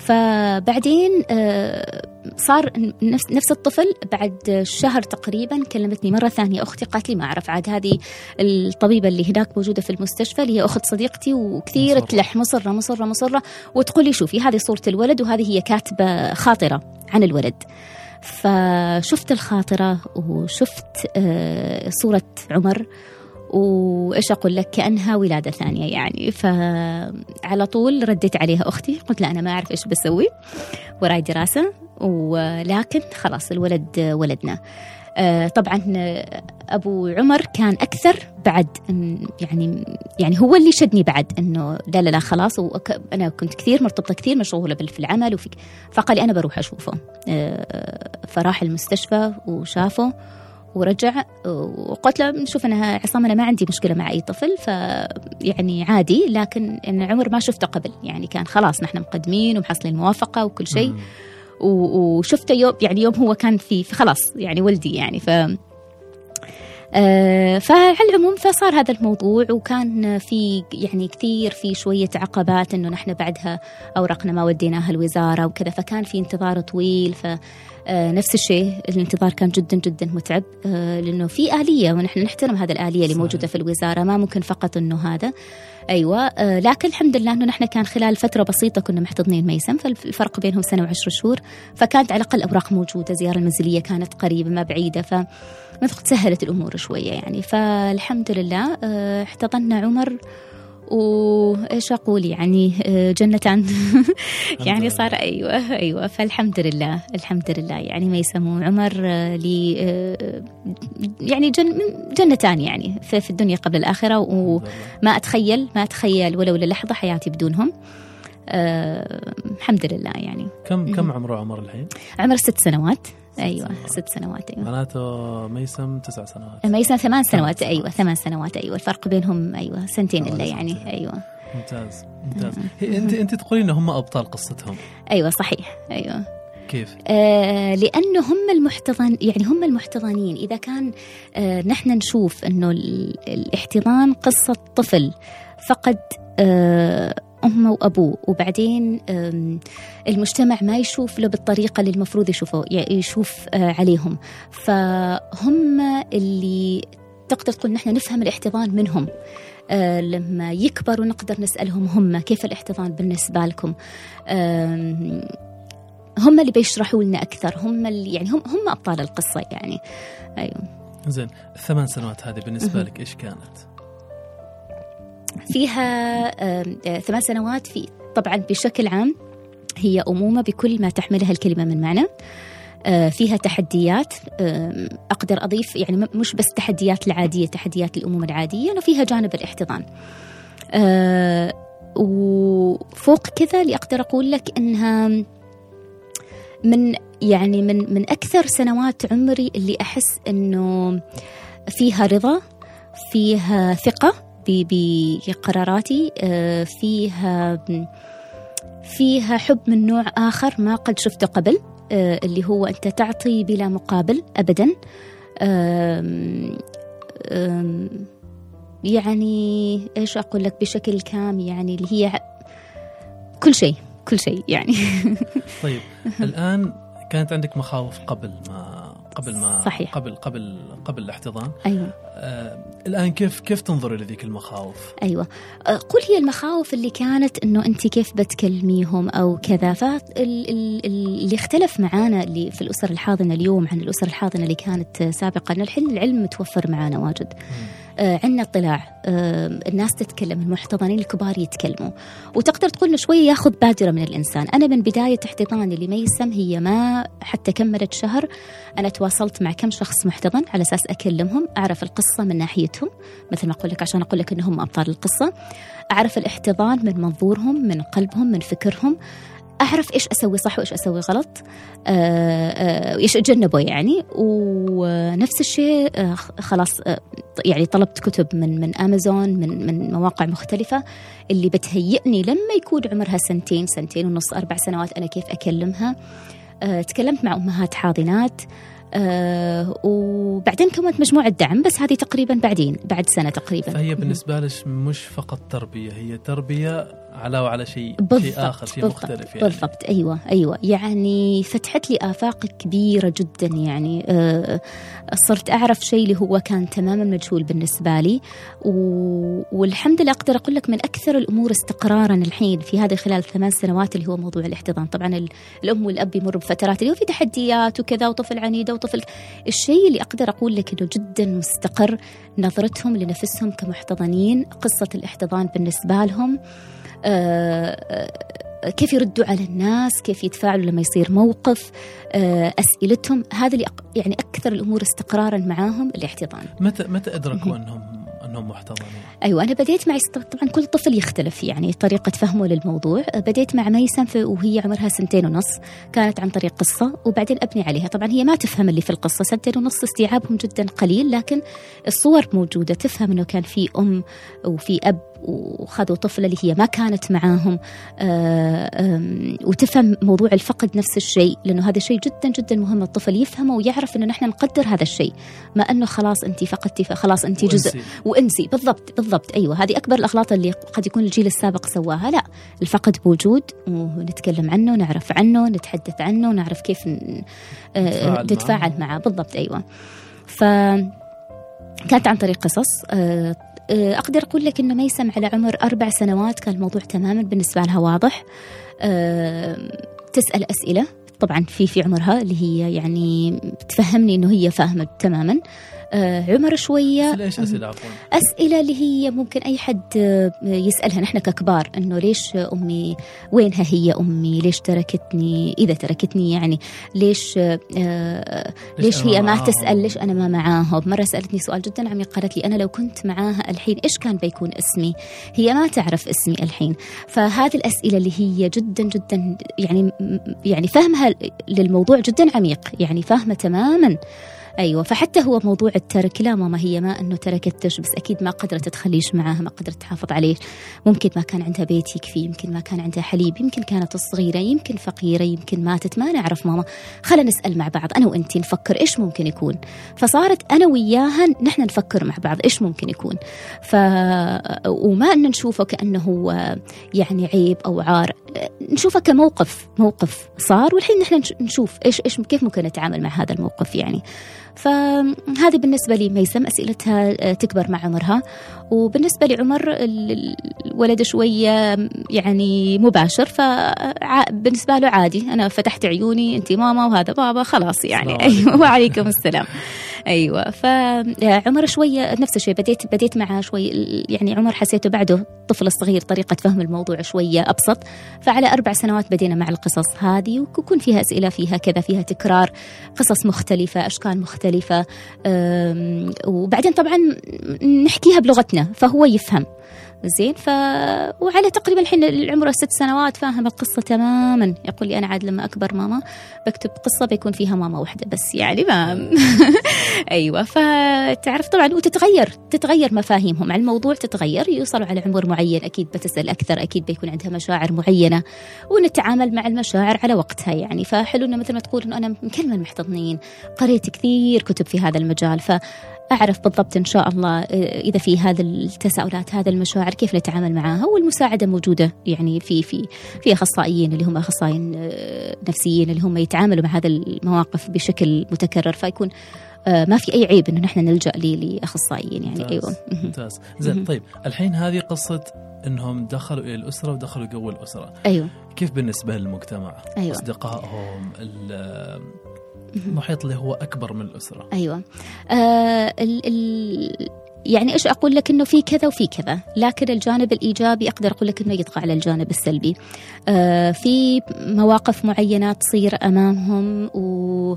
فبعدين آه، صار نفس نفس الطفل بعد شهر تقريبا كلمتني مرة ثانية. أختي قالت لي ما أعرف عاد هذه الطبيبة اللي هناك موجودة في المستشفى اللي هي أخت صديقتي وكثير مصرة. تلح مصرة مصرة مصرة. وتقول لي شوفي هذه صورة الولد وهذه هي كاتبة خاطرة عن الولد. فشفت الخاطرة وشفت آه، صورة عمر. وإيش أقول لك؟ كأنها ولادة ثانية يعني. فعلى طول رديت عليها أختي قلت لها أنا ما أعرف إيش بسوي وراي دراسة ولكن خلاص الولد ولدنا. آه، طبعا أبو عمر كان أكثر بعد يعني يعني هو اللي شدني بعد إنه لا لا لا خلاص أنا كنت كثير مرتبطة كثير مشغولة في العمل وفي فقال لي أنا بروح أشوفه. آه، فراح المستشفى وشافه ورجع وقلت له شوف أنا عصام أنا ما عندي مشكلة مع أي طفل ف يعني عادي لكن إن عمر ما شفته قبل يعني كان خلاص نحن مقدمين ومحصلين موافقة وكل شيء. وشفته يوم يعني يوم هو كان في, خلاص يعني ولدي يعني ف آه فعلى العموم فصار هذا الموضوع وكان في يعني كثير في شوية عقبات إنه نحن بعدها اوراقنا ما وديناها الوزارة وكذا فكان في انتظار طويل ف نفس الشيء. الانتظار كان جدا جدا متعب آه، لأنه في آلية ونحن نحترم هذه الآلية اللي موجودة في الوزارة ما ممكن فقط إنه هذا. أيوه آه، لكن الحمد لله إنه نحن كان خلال فترة بسيطة كنا محتضنين ميسم فالفرق بينهم سنة وعشر شهور. فكانت على الأقل أوراق موجودة زيارة المنزلية كانت قريبة ما بعيدة ف سهلت الأمور شوية يعني. فالحمد لله احتضنا عمر وإيش أقول؟ يعني آه، جنتان. يعني صار أيوه أيوه. فالحمد لله الحمد لله. يعني ميسم وعمر آه، لي آه، يعني جن جنتان يعني في الدنيا قبل الآخرة. وما أتخيل ما أتخيل ولو للحظة حياتي بدونهم. أه الحمد لله يعني. كم كم عمره عمر الحين؟ عمر ست سنوات. أيوه ست سنوات أيوه. معناته ميسم تسع سنوات. ميسم ثمان سنوات أيوه ثمان سنوات أيوه. الفرق بينهم أيوه سنتين إلا يعني أيوه. ممتاز ممتاز. أنت أنت تقولين هم أبطال قصتهم. أيوه صحيح أيوه. كيف؟ آه لأنه هم المحتضن يعني هم المحتضنين. إذا كان آه نحن نشوف أنه الاحتضان قصة طفل فقد آه أمه وأبوه. وبعدين المجتمع ما يشوف له بالطريقة اللي المفروض يشوفه يعني يشوف آه، عليهم. فهم اللي تقدر تقول نحن نفهم الاحتضان منهم. آه، لما يكبروا نقدر نسألهم هم كيف الاحتضان بالنسبة لكم. هم اللي بيشرحوا لنا أكثر. هم اللي يعني هم هم أبطال القصة يعني. أيوه. زين الثمان سنوات هذه بالنسبة لك إيش كانت؟ فيها آه، ثمان سنوات في طبعا بشكل عام هي أمومة بكل ما تحملها الكلمة من معنى. آه، فيها تحديات أقدر أضيف يعني مش بس تحديات العادية تحديات الأمومة العادية أنه فيها جانب الاحتضان. آه، وفوق كذا اللي أقدر أقول لك أنها من يعني من من أكثر سنوات عمري اللي أحس أنه فيها رضا فيها ثقة بقراراتي آه، فيها فيها حب من نوع آخر ما قد شفته قبل آه، اللي هو أنت تعطي بلا مقابل أبدا يعني إيش أقول لك بشكل كام يعني اللي هي كل شيء كل شيء يعني. طيب الآن كانت عندك مخاوف قبل ما قبل ما صحيح. قبل قبل قبل الاحتضان. أيوه. آه الآن كيف كيف تنظري لذيك المخاوف؟ أيوه. أه، قل هي المخاوف اللي كانت إنه أنت كيف بتكلميهم أو كذا. فاللي اختلف معانا اللي في الأسر الحاضنة اليوم عن الأسر الحاضنة اللي كانت سابقا الحين العلم متوفر معانا واجد. آه عندنا اطلاع. آه الناس تتكلم المحتضنين الكبار يتكلموا. وتقدر تقول إنه شوية ياخذ بادرة من الإنسان. أنا من بداية احتضاني لميسم هي ما حتى كملت شهر. أنا تواصلت مع كم شخص محتضن على أساس أكلمهم أعرف القصة من ناحيتهم مثل ما أقول لك عشان أقول لك إنهم ابطال القصة. أعرف الاحتضان من منظورهم من قلبهم من فكرهم. أعرف إيش أسوي صح وإيش أسوي غلط. آه، آه، إيش أتجنبه يعني. ونفس الشيء آه، خلاص يعني طلبت كتب من من أمازون من من مواقع مختلفة اللي بتهيئني لما يكون عمرها سنتين سنتين ونص أربع سنوات أنا كيف أكلمها. تكلمت مع أمهات حاضنات. آه وبعدين كونت مجموعة دعم بس هذه تقريبا بعدين بعد سنة تقريبا. فهي بالنسبة لك مش فقط تربية هي تربية علاوه على شيء شيء آخر شيء بالضبط مختلف يعني. بالضبط. أيوه أيوه. يعني فتحت لي آفاق كبيرة جدا يعني. آه صرت أعرف شيء اللي هو كان تماما مجهول بالنسبة لي. و... والحمد لله أقدر أقول لك من أكثر الأمور استقرارا الحين في هذه خلال ثمان سنوات اللي هو موضوع الاحتضان. طبعا ال- الأم والأب يمروا بفترات اللي هو في تحديات وكذا وطفل عنيده وطفل. الشيء اللي أقدر أقول لك إنه جدا مستقر نظرتهم لنفسهم كمحتضنين قصة الاحتضان بالنسبة لهم. كيف يردوا على الناس؟ كيف يتفاعلوا لما يصير موقف؟ آه، أسئلتهم هذا اللي يعني أكثر الأمور استقرارا معاهم الاحتضان. متى متى أدركوا انهم أنهم محتضنين؟ أيوة أنا بديت مع طبعا كل طفل يختلف يعني طريقة فهمه للموضوع. بديت مع ميسم وهي عمرها سنتين ونص كانت عن طريق قصة وبعدين أبني عليها. طبعا هي ما تفهم اللي في القصة سنتين ونص استيعابهم جدا قليل لكن الصور موجودة تفهم أنه كان في أم وفي أب وخذوا طفلة اللي هي ما كانت معاهم. آه، وتفهم موضوع الفقد نفس الشيء لأنه هذا شيء جدا جدا مهم. الطفل يفهمه ويعرف أنه نحن نقدر هذا الشيء. ما أنه خلاص أنت فقدتي فخلاص أنت جزء. وانسي. بالضبط بالضبط. أيوه هذه أكبر الاغلاط اللي قد يكون الجيل السابق سواها. لا الفقد موجود ونتكلم عنه نعرف عنه نتحدث عنه نعرف كيف آه، نتفاعل معه. معه. بالضبط أيوه. ف كانت عن طريق قصص. آه، أقدر أقول لك إنه ميسم على عمر أربع سنوات كان الموضوع تماما بالنسبة لها واضح. آه، تسأل أسئلة طبعا في في عمرها اللي هي يعني تفهمني إنه هي فاهمة تماما. آه، عمر شوية. أسئلة إيش أسئلة عفوا؟ أسئلة اللي هي ممكن أي حد آه، يسألها. نحن ككبار إنه ليش أمي وينها هي أمي؟ ليش تركتني؟ إذا تركتني يعني ليش آه، ليش هي ما؟ تسأل؟ ليش أنا ما معاهم؟ مرة سألتني سؤال جدا عميق قالت لي أنا لو كنت معاها الحين إيش كان بيكون اسمي؟ هي ما تعرف اسمي الحين. فهذه الأسئلة اللي هي جدا جدا يعني يعني فهمها للموضوع جدا عميق يعني فاهمة تماما. أيوه فحتى هو موضوع الترك لا ماما هي ما إنه تركتش بس أكيد ما قدرت تخليش معاها ما قدرت تحافظ عليه. ممكن ما كان عندها بيت يكفي يمكن ما كان عندها حليب يمكن كانت صغيرة يمكن فقيرة يمكن ماتت ما نعرف ماما. خلينا نسأل مع بعض أنا وأنتي نفكر إيش ممكن يكون؟ فصارت أنا وياها نحن نفكر مع بعض إيش ممكن يكون. ف وما ان نشوفه كأنه يعني عيب أو عار نشوفه كموقف موقف صار والحين نحن نشوف إيش إيش كيف ممكن نتعامل مع هذا الموقف يعني. فهذه بالنسبة لي ميسم أسئلتها تكبر مع عمرها. وبالنسبة لعمر الولد شوية يعني مباشر فبالنسبة له عادي أنا فتحت عيوني أنت ماما وهذا بابا خلاص يعني. أيوة وعليكم السلام. أيوه فعمر شوية نفس الشيء بديت بديت معه شوي يعني عمر حسيته بعده طفل صغير طريقة فهم الموضوع شوية أبسط. فعلى أربع سنوات بدينا مع القصص هذه ويكون فيها أسئلة فيها كذا فيها تكرار قصص مختلفة أشكال مختلفة. وبعدين طبعا نحكيها بلغتنا. فهو يفهم. زين ف وعلى تقريبا الحين عمره ست سنوات فاهم القصة تماما. يقول لي أنا عاد لما أكبر ماما بكتب قصة بيكون فيها ماما واحدة بس يعني ما أيوة فتعرف طبعا وتتغير تتغير مفاهيمهم. عن الموضوع تتغير يوصلوا على عمر معين أكيد بتسأل أكثر أكيد بيكون عندها مشاعر معينة ونتعامل مع المشاعر على وقتها يعني. فحلو إنه مثل ما تقول إنه أنا مكلمة المحتضنين قريت كثير كتب في هذا المجال ف أعرف بالضبط إن شاء الله آه، إذا في هذا التساؤلات هذا المشاعر كيف نتعامل معها؟ والمساعدة موجودة يعني في في في أخصائيين اللي هم أخصائيين آه، نفسيين اللي هم يتعاملوا مع هذا المواقف بشكل متكرر فيكون آه، ما في أي عيب إنه نحن نلجأ لأخصائيين يعني. ممتاز. أيوه. ممتاز. زين طيب الحين هذه قصة إنهم دخلوا إلى الأسرة ودخلوا جو الأسرة. أيوه. كيف بالنسبة للمجتمع؟ أيوة. أصدقائهم المحيط اللي هو أكبر من الأسرة. أيوه. آه ال ال يعني إيش أقول لك؟ إنه في كذا وفي كذا. لكن الجانب الإيجابي أقدر أقول لك إنه يطغى على الجانب السلبي. آه في مواقف معينة تصير أمامهم و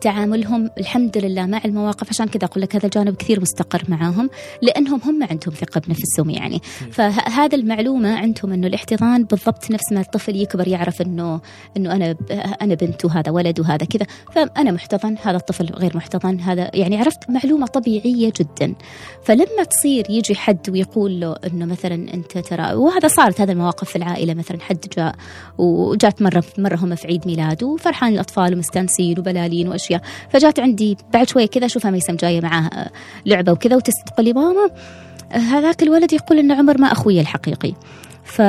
تعاملهم الحمد لله مع المواقف عشان كذا أقول لك هذا الجانب كثير مستقر معاهم لأنهم هم عندهم ثقة بنفسهم يعني. فهذا المعلومة عندهم إنه الاحتضان بالضبط نفس ما الطفل يكبر يعرف إنه إنه أنا أنا بنت وهذا ولد وهذا كذا فأنا محتضن هذا الطفل غير محتضن هذا يعني عرفت معلومة طبيعية جدا. فلما تصير يجي حد ويقول له إنه مثلا أنت ترى وهذا صارت هذا المواقف في العائلة مثلا حد جاء وجات مرة مرة هم في عيد ميلاد وفرحان الأطفال ومستانسين وبلالين مشغولين وأشياء. فجات عندي بعد شوية كذا أشوفها ميسم جاية معاها لعبة وكذا وتقول لي ماما هذاك الولد يقول إن عمر ما أخوي الحقيقي. ف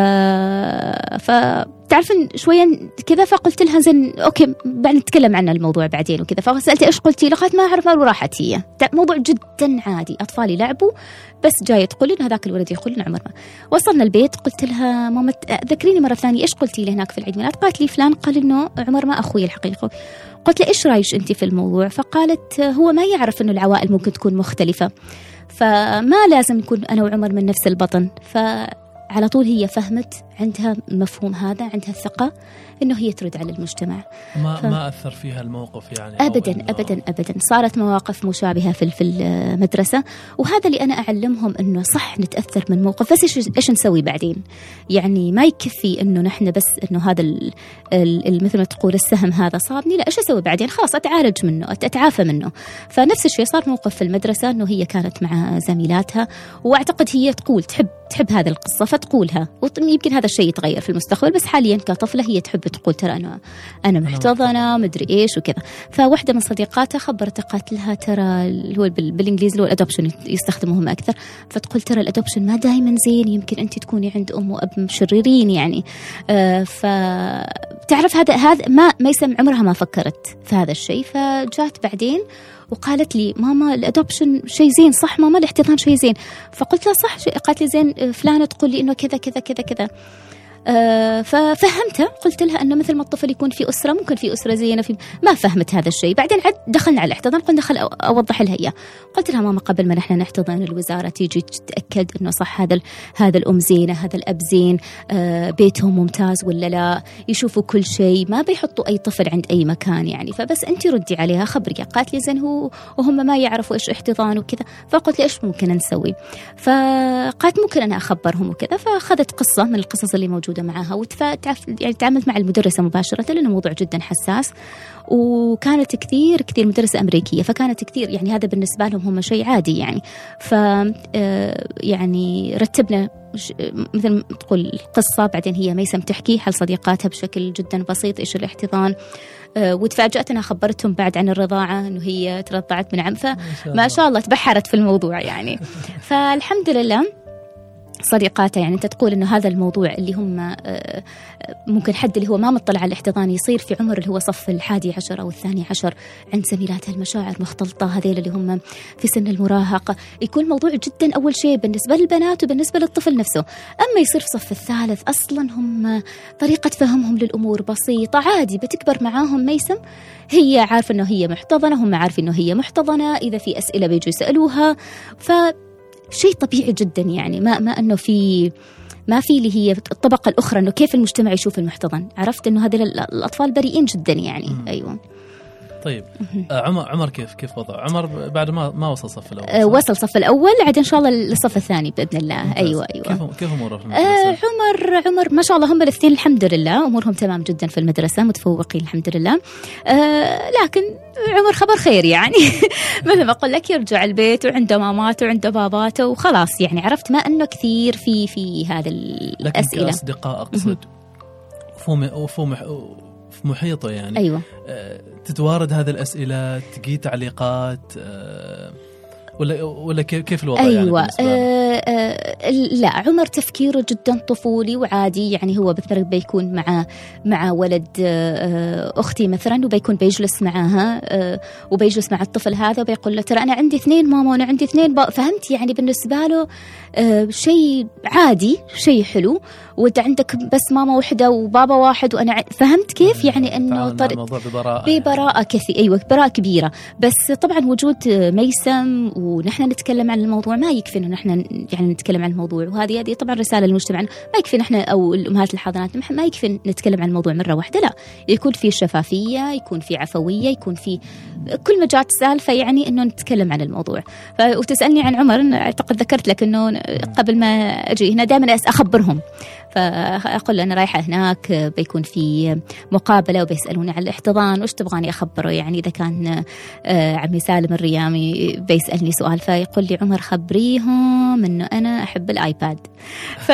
فتعرفين شويا كذا فقلت لها زين أوكي بعد نتكلم عن الموضوع بعدين وكذا. فسالتي إيش قلتي؟ لغايه ما أعرف وراحت هي. موضوع جدا عادي أطفالي لعبوا بس جاية تقول لي هذاك الولد يقول إن عمر ما. وصلنا البيت قلت لها ماما ذكريني مرة ثانية إيش قلتي لي هناك في العيد ميلاد؟ قالت لي فلان قال إنه عمر ما أخوي الحقيقي. قلت له إيش رايش أنت في الموضوع؟ فقالت هو ما يعرف إنه العوائل ممكن تكون مختلفة فما لازم نكون أنا وعمر من نفس البطن. فعلى طول هي فهمت عندها المفهوم هذا عندها الثقة إنه هي ترد على المجتمع. ما ف... ما أثر فيها الموقف يعني ابدا ابدا ابدا. صارت مواقف مشابهة في في المدرسة وهذا اللي أنا أعلمهم إنه صح نتأثر من موقف. بس إيش إيش نسوي بعدين؟ يعني ما يكفي إنه نحن بس إنه هذا ال ال مثل ما تقول السهم هذا صابني لا إيش أسوي بعدين؟ خلاص أتعالج منه أتعافى منه. فنفس الشيء صار موقف في المدرسة إنه هي كانت مع زميلاتها وأعتقد هي تقول تحب تحب هذه القصة فتقولها. ويمكن هذا الشيء يتغير في المستقبل بس حاليا كطفلة هي تحب تقول ترى أنا أنا محتضنة مدري إيش وكذا. فواحدة من صديقاتها خبرتها قالت لها ترى اللي هو بالإنجليزي اللي هو ال adoption يستخدموهم أكثر. فتقول ترى ال adoption ما دائما زين يمكن أنت تكوني عند أم وأب شريرين يعني. آه فتعرف هذا هذا ما ما يسمع عمرها ما فكرت في هذا الشيء. فجات بعدين وقالت لي ماما ال adoption شيء زين صح ماما؟ الاحتضان شيء زين. فقلت لها صح قالت لي زين فلانة تقول لي إنه كذا كذا كذا كذا. آه ففهمتها قلت لها انه مثل ما الطفل يكون في أسرة ممكن في أسرة زينة في ما فهمت هذا الشيء. بعدين عد دخلنا على الاحتضان قلنا خل أوضح لها إياه. قلت لها ماما قبل ما نحن نحتضن الوزارة تيجي تتأكد إنه صح هذا هذا الأم زينة هذا الأب زين آه بيتهم ممتاز ولا لا يشوفوا كل شيء. ما بيحطوا أي طفل عند أي مكان يعني. فبس انت ردي عليها خبري. قالت لي زين هو وهم ما يعرفوا إيش احتضان وكذا. فقلت لي إيش ممكن نسوي؟ فقالت ممكن أنا أخبرهم وكذا. فأخذت قصة من القصص اللي موجودة موجودة معها يعني تعاملت مع المدرسة مباشرة لأنه موضوع جدا حساس وكانت كثير كثير مدرسة أمريكية فكانت كثير يعني هذا بالنسبة لهم هم شيء عادي يعني. ف آه، يعني رتبنا مثل تقول القصة بعدين هي ميسم تحكي حل صديقاتها بشكل جدا بسيط إيش الاحتضان؟ آه، وتفاجأت أنها خبرتهم بعد عن الرضاعة أنه هي ترضعت من عم فما شاء الله تبحرت في الموضوع يعني. فالحمد لله صديقاتها يعني أنت تقول إنه هذا الموضوع اللي هم آه، ممكن حد اللي هو ما مطلع على الاحتضان يصير في عمر اللي هو صف الحادي عشر أو الثاني عشر عند زميلاتها المشاعر مختلطة هذيل اللي هم في سن المراهقه يكون موضوع جدا أول شيء بالنسبة للبنات وبالنسبة للطفل نفسه. أما يصير في صف الثالث أصلا هم طريقة فهمهم للأمور بسيطة عادي بتكبر معاهم ميسم هي عارفة إنه هي محتضنة هم عارفين إنه هي محتضنة إذا في أسئلة بيجوا يسألوها. ف شيء طبيعي جدا يعني. ما ما إنه في ما في اللي هي الطبقة الأخرى إنه كيف المجتمع يشوف المحتضن. عرفت إنه هذول الأطفال بريئين جدا يعني. أيوه. طيب. آه، عمر عمر كيف كيف وضعه؟ عمر بعد ما ما وصل صف الأول صح؟ وصل الصف الأول عاد إن شاء الله للصف الثاني بإذن الله. ممتاز. أيوه أيوه. كيف كيف اموره في آه المدرسة؟ عمر عمر ما شاء الله هم الاثنين الحمد لله. أمورهم تمام جدا في المدرسة متفوقين الحمد لله. آه لكن عمر خبر خير يعني. مثل ما أقول لك يرجع البيت وعنده ماماته وعنده باباته وخلاص يعني. عرفت ما إنه كثير في في هذا لكن الأسئلة. كأصدقاء أقصد. وفو وفو مح... في محيطة يعني. أيوه. آه، تتوارد هذه الأسئلة تجي تعليقات آه، ولا ولا كيف كيف الوضع يعني بالنسبة له؟ آه آه لا عمر تفكيره جدا طفولي وعادي. يعني هو مثلا بيكون مع مع ولد آه أختي مثلا وبيكون بيجلس معاها آه وبيجلس مع الطفل هذا وبيقول له ترى أنا عندي اثنين ماما وأنا عندي اثنين فهمت؟ يعني بالنسبة له آه شيء عادي شيء حلو. وانت عندك بس ماما واحدة وبابا واحد وأنا فهمت كيف؟ يعني إنه طريق الموضوع ببراءة يعني. ببراءة كثير أيوة براءة كبيرة. بس طبعا وجود ميسم ونحن نتكلم عن الموضوع ما يكفي إنه نحن يعني نتكلم عن الموضوع. وهذه هذه طبعا رسالة للمجتمع ما يكفي نحن أو الأمهات الحاضنات ما يكفي نتكلم عن الموضوع مرة واحدة لا. يكون في شفافية يكون في عفوية يكون في كل ما جات سالفة يعني إنه نتكلم عن الموضوع. ف... وتسألني عن عمر إنه أعتقد ذكرت لك إنه قبل ما أجي هنا دائما أخبرهم. فأقول له أنا رايحة هناك بيكون في مقابلة وبيسألوني عن الاحتضان وش تبغاني أخبره؟ يعني إذا كان آه، عمي سالم الريامي بيسألني سؤال فيقول لي عمر خبريهم إنه أنا أحب الآيباد. ف...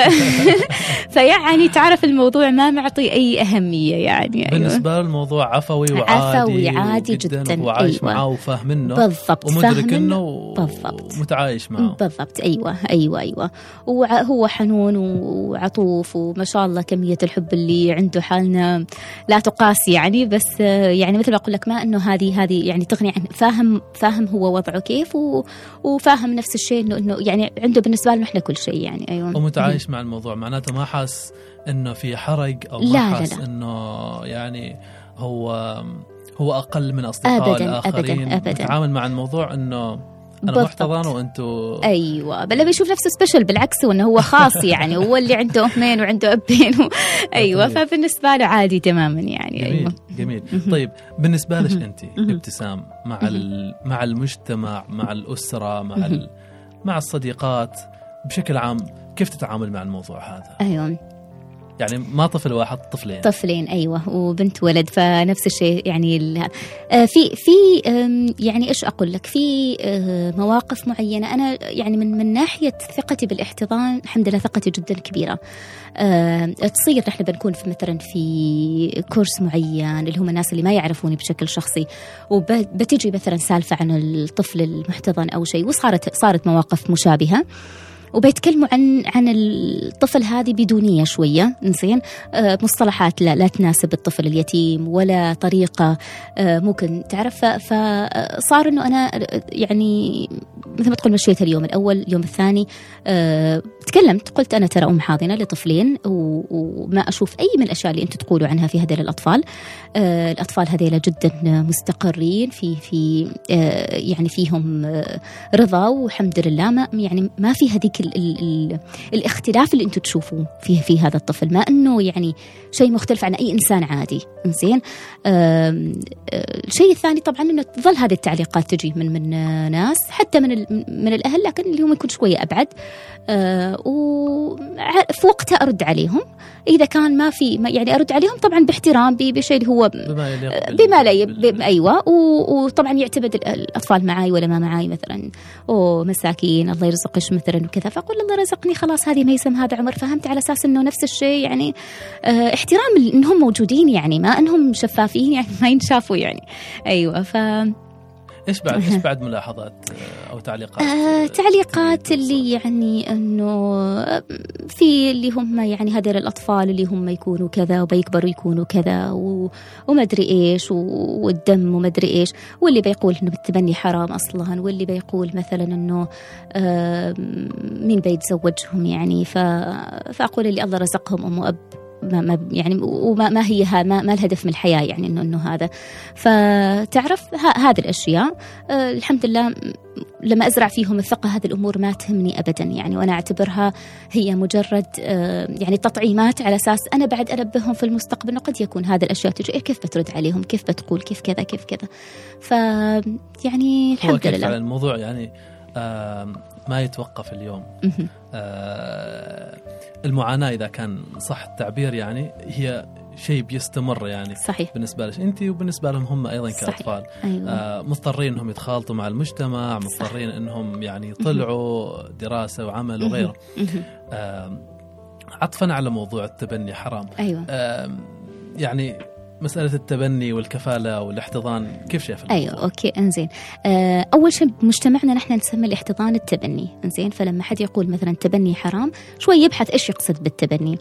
فيعني تعرف الموضوع ما معطي أي أهمية يعني. أيوة. بالنسبة له الموضوع عفوي وعادي عفوي عادي جداً، وهو عايش أيوة. معاه وفاهمنه بالضبط ومدرك إنه بالضبط. ومتعايش معه. بالضبط أيوه أيوه أيوه. وهو حنون وعطوف وما شاء الله كمية الحب اللي عنده حالنا لا تقاس يعني. بس آه، يعني مثل ما أقول لك ما إنه هذه هذه يعني تغني عن فاهم فاهم هو وضعه كيف وفاهم نفس الشيء إنه إنه يعني عنده بالنسبة لنا إحنا كل شيء يعني. أيوه. ومتعايش مع الموضوع. معناته ما حاس إنه في أو لا، ما حاس. إنه يعني هو هو أقل من اصدقائه أبداً، الآخرين. أبداً، أبداً. متعامل مع الموضوع إنه أنا بالضبط. محتضن وأنتم أيوه. بل بيشوف نفسه سبيشل بالعكس هو انه هو خاص يعني هو اللي عنده امين وعنده أبين و... أيوه. فبالنسبة له عادي تماما يعني جميل أيوه جميل طيب بالنسبة لك أنت. ابتسام مع ال- مع المجتمع مع الأسرة مع ال- مع الصديقات بشكل عام كيف تتعامل مع الموضوع هذا؟ أيوه. يعني ما طفل واحد طفلين. طفلين أيوه وبنت ولد فنفس الشيء يعني آه، في في يعني إيش أقول لك؟ في آه، مواقف معينة. أنا يعني من من ناحية ثقتي بالاحتضان الحمد لله ثقتي جدا كبيرة. آه، تصير نحن بنكون في مثلا في كورس معين اللي هم الناس اللي ما يعرفوني بشكل شخصي وبتجي مثلا سالفة عن الطفل المحتضن أو شيء وصارت صارت مواقف مشابهة. وبيتكلموا عن عن الطفل هذه بدونية شوية زين آه، مصطلحات لا, لا تناسب الطفل اليتيم ولا طريقة آه، ممكن تعرف. فصار إنه أنا آه، يعني مثل ما تقول مشيت اليوم الأول اليوم الثاني آه، تكلمت قلت أنا ترى أم حاضنة لطفلين وما أشوف أي من الأشياء اللي أنتم تقولوا عنها في هذيل الأطفال. آه، الأطفال هذيلا جدا مستقرين في في آه، يعني فيهم آه، رضا والحمد لله. ما يعني ما في هذيك ال ال ال الاختلاف اللي أنتم تشوفوه فيه في هذا الطفل. ما إنه يعني شيء مختلف عن أي إنسان عادي زين الشيء الثاني طبعا إنه تظل هذه التعليقات تجي من من ناس حتى من من الأهل لكن اللي هم يكون شوية أبعد. آه، وفي وقتها أرد عليهم. إذا كان ما في يعني أرد عليهم طبعا باحترام بشيء اللي هو بما يليق بال- بما لا ب- أيوه وطبعا يعتمد ال- الأطفال معاي ولا ما معاي مثلا. اوه مساكين الله يرزقش مثلا وكذا. فأقول الله رزقني خلاص هذه ميسم هذا عمر. فهمت على أساس إنه نفس الشيء يعني آه احترام إنهم موجودين يعني ما إنهم شفافين يعني ما ينشافوا يعني. أيوه ف إيش بعد إيش بعد ملاحظات آه، أو تعليقات آه آه، تعليقات اللي يعني إنه في اللي هم يعني هذول الأطفال اللي هم يكونوا كذا وبيكبروا يكونوا كذا. وما أدري إيش. والدم وما أدري إيش واللي بيقول إنه التبني حرام أصلا واللي بيقول مثلا إنه آه مين بيتزوجهم يعني. فأقول اللي الله رزقهم أم وأب ما ما يعني وما ما هي ما, ما الهدف من الحياة يعني انه إنه هذا. فتعرف هذه الأشياء آه الحمد لله لما أزرع فيهم الثقة هذه الأمور ما تهمني ابدا يعني وأنا أعتبرها هي مجرد آه يعني تطعيمات على أساس أنا بعد أنبههم في المستقبل إنه قد يكون هذه الأشياء تجي إيه كيف بترد عليهم؟ كيف بتقول؟ كيف كذا؟ كيف كذا؟ ف يعني الحمد لله. الموضوع يعني ما يتوقف اليوم. المعاناة إذا كان صح التعبير يعني هي شيء بيستمر يعني صحيح. بالنسبة لك انت وبالنسبة لهم هم أيضا صحيح. كأطفال. أيوه. آه مضطرين إنهم يتخالطوا مع المجتمع مضطرين إنهم يعني يطلعوا دراسة وعمل وغيره. آه عطفا على موضوع التبني حرام. آه يعني مسألة التبني والكفالة والاحتضان كيف شايف الموضوع؟ أيوه أوكي إنزين. آه أول شيء بمجتمعنا نحن نسمي الاحتضان التبني إنزين. فلما حد يقول مثلا تبني حرام شوي يبحث إيش يقصد بالتبني.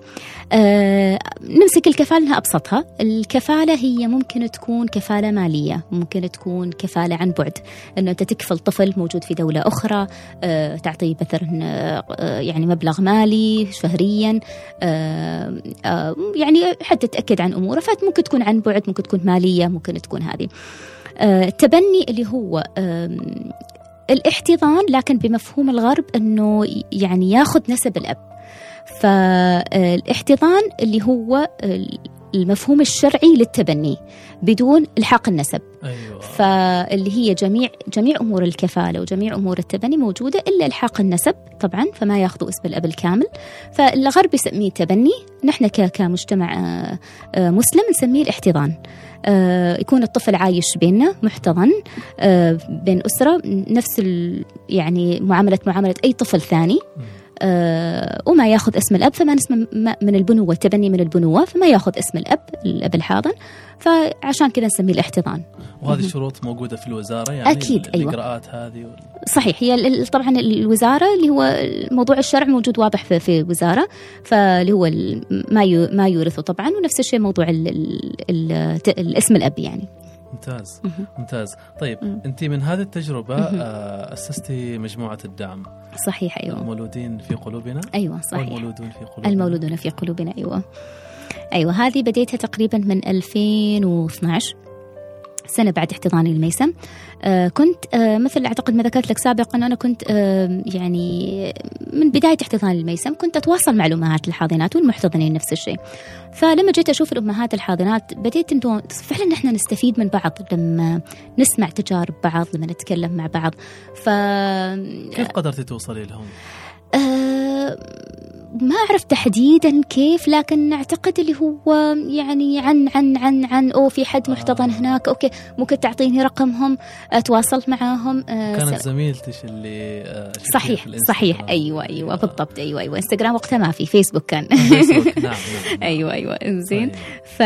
آه نمسك الكفالة انها أبسطها. الكفالة هي ممكن تكون كفالة مالية ممكن تكون كفالة عن بعد. إنه أنت تكفل طفل موجود في دولة أخرى آه تعطيه مثلا آه يعني مبلغ مالي شهريا آه آه يعني حتى تتاكد عن أموره. فممكن تكون عن بعد ممكن تكون مالية ممكن تكون هذه. آه، التبني اللي هو الاحتضان لكن بمفهوم الغرب إنه يعني ياخذ نسب الأب. فالاحتضان اللي هو المفهوم الشرعي للتبني بدون الحاق النسب. أيوه. فاللي هي جميع جميع أمور الكفالة وجميع أمور التبني موجودة إلا الحاق النسب طبعا فما ياخذوا اسم الأب الكامل. فالغرب يسميه تبني نحن كمجتمع آه، آه، مسلم نسميه الاحتضان. آه، يكون الطفل عايش بيننا محتضن بين أسرة نفس يعني معاملة معاملة أي طفل ثاني. آه، وما ياخذ اسم الأب فما ما- من البنوة التبني من البنوة فما ياخذ اسم الأب الأب الحاضن. فعشان كذا نسميه الاحتضان. وهذه الشروط موجودة في الوزارة يعني أكيد، أيوة. الإجراءات هذه وال... صحيح هي طبعا الوزارة اللي هو موضوع الشرع موجود واضح في, في وزارة فاللي هو ما ما يورثه طبعا ونفس الشيء موضوع ال ال ال الاسم الأب يعني. ممتاز. ممتاز. طيب. أنت من هذه التجربة. آه، أسستي مجموعة الدعم. صحيح أيوه. المولودين في قلوبنا؟ أيوه صحيح. المولودون في قلوبنا؟ المولودون في قلوبنا أيوه. أيوه هذه بديتها تقريبا من 2012 سنة بعد احتضاني الميسم. آه كنت آه مثل أعتقد ما ذكرت لك سابقا أنا كنت يعني من بداية احتضاني الميسم كنت أتواصل مع الأمهات الحاضنات والمحتضنين نفس الشيء. فلما جيت أشوف الأمهات الحاضنات بديت إنه فعلا نحن نستفيد من بعض لما نسمع تجارب بعض لما نتكلم مع بعض. ف كيف قدرتي توصلي لهم؟ آه، ما أعرف تحديدا كيف لكن أعتقد اللي هو يعني عن عن عن عن أو في حد محتضن هناك أوكي ممكن تعطيني رقمهم آه، تواصلت معاهم آه، كانت زميلتك اللي آه، صحيح. صحيح. أيوة أيوة بالضبط. أيوة أيوة. إنستغرام وقتها ما في فيسبوك كان. فيسبوك، نعم نعم. أيوة أيوة زين. ف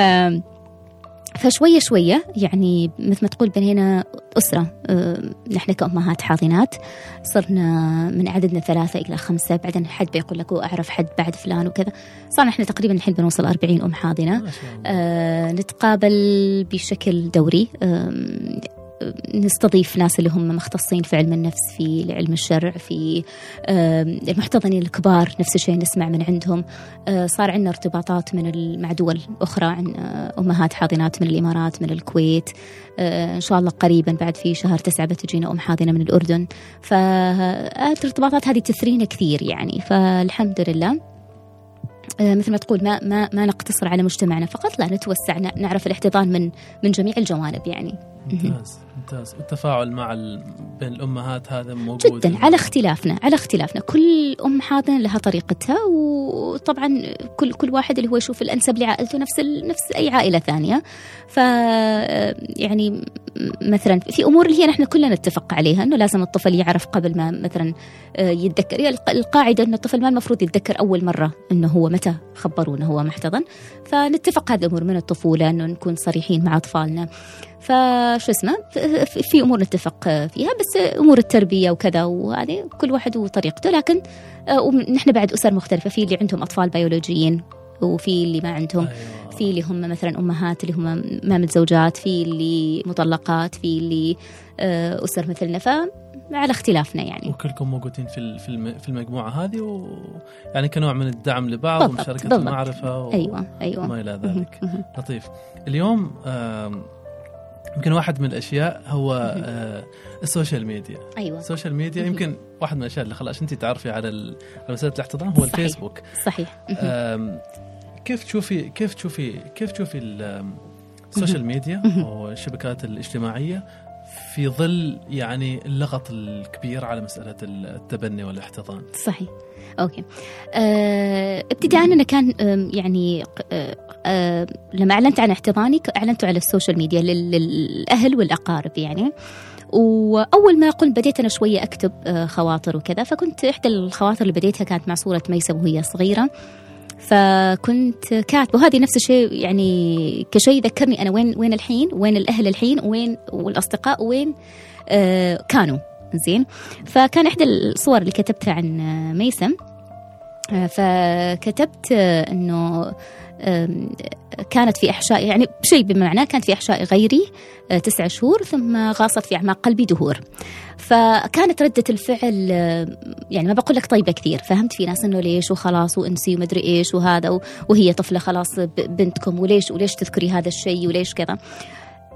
فشوية شوية يعني مثل ما تقول بنينا أسرة آه، نحن كأمهات حاضنات صرنا من عددنا ثلاثة إلى خمسة بعدين حد بيقول لك أعرف حد بعد فلان وكذا. صار نحن تقريبا الحين بنوصل 40 أم حاضنة. آه، نتقابل بشكل دوري. نستضيف ناس اللي هم مختصين في علم النفس في علم الشرع في المحتضنين الكبار نفس الشيء نسمع من عندهم. آه، صار عندنا ارتباطات من مع دول أخرى عن آه، أمهات حاضنات من الإمارات من الكويت. آه، إن شاء الله قريبا بعد في شهر تسعة بتجينا أم حاضنة من الأردن. فالارتباطات هذه تثرينا كثير يعني. فالحمد لله. مثل ما تقول ما ما ما نقتصر على مجتمعنا فقط لا نتوسع نعرف الاحتضان من من جميع الجوانب يعني. ممتاز ممتاز. التفاعل مع ال... بين الأمهات هذا موجود جدا على اختلافنا على اختلافنا. كل أم حاضنة لها طريقتها وطبعا كل كل واحد اللي هو يشوف الأنسب لعائلته نفس ال... نفس أي عائلة ثانية. ف يعني مثلا في أمور اللي هي نحن كلنا نتفق عليها إنه لازم الطفل يعرف قبل ما مثلا آه، يتذكر. القاعدة إنه الطفل ما المفروض يتذكر أول مرة إنه هو متى خبروه إنه هو محتضن. فنتفق هذه الأمور من الطفولة إنه نكون صريحين مع أطفالنا. فشو اسمه في أمور نتفق فيها بس أمور التربية وكذا وهذه كل واحد وطريقته. لكن آه، نحن بعد أسر مختلفة في اللي عندهم أطفال بيولوجيين وفي اللي ما عندهم. أيوة. في اللي هم مثلا أمهات اللي هم ما متزوجات في اللي مطلقات في اللي آه، أسر مثلنا. ف على اختلافنا يعني. وكلكم موجودين في في المجموعة هذه و يعني كنوع من الدعم لبعض بالضبط ومشاركة بالضبط. المعرفة و... أيوه أيوه. وما إلى ذلك. لطيف. اليوم يمكن واحد من الأشياء هو آه social media. أيوه. ال social media يمكن واحد من الأشياء اللي خلاش انت تعرفي على على مسألة الاحتضان هو صحيح. الفيسبوك. صحيح. كيف تشوفي كيف تشوفي كيف تشوفي ال social media والشبكات الاجتماعية في ظل يعني اللغط الكبير على مسألة التبني والاحتضان؟ صحيح. okay. أه ابتداء أنا كان يعني أه لما أعلنت عن احتضاني أعلنته على ال social media للأهل والأقارب يعني. وأول ما قلت بديت أنا شوية أكتب أه خواطر وكذا فكنت إحدى الخواطر اللي بديتها كانت مع صورة ميسم وهي صغيرة. فكنت كاتبة وهذه نفس الشيء يعني كشيء ذكرني أنا وين وين الحين؟ وين الأهل الحين؟ وين والأصدقاء؟ وين آه كانوا؟ زين. فكان إحدى الصور اللي كتبتها عن ميسم. آه فكتبت إنه كانت في إحشاء يعني شيء بمعنى كانت في إحشاء غيري آه، تسع شهور ثم غاصت في أعماق قلبي دهور. فكانت ردة الفعل يعني ما بقول لك طيبة كثير فهمت؟ في ناس إنه ليش وخلاص وإنسي ومدري إيش وهذا وهي طفلة خلاص بنتكم وليش وليش تذكري هذا الشيء وليش كذا؟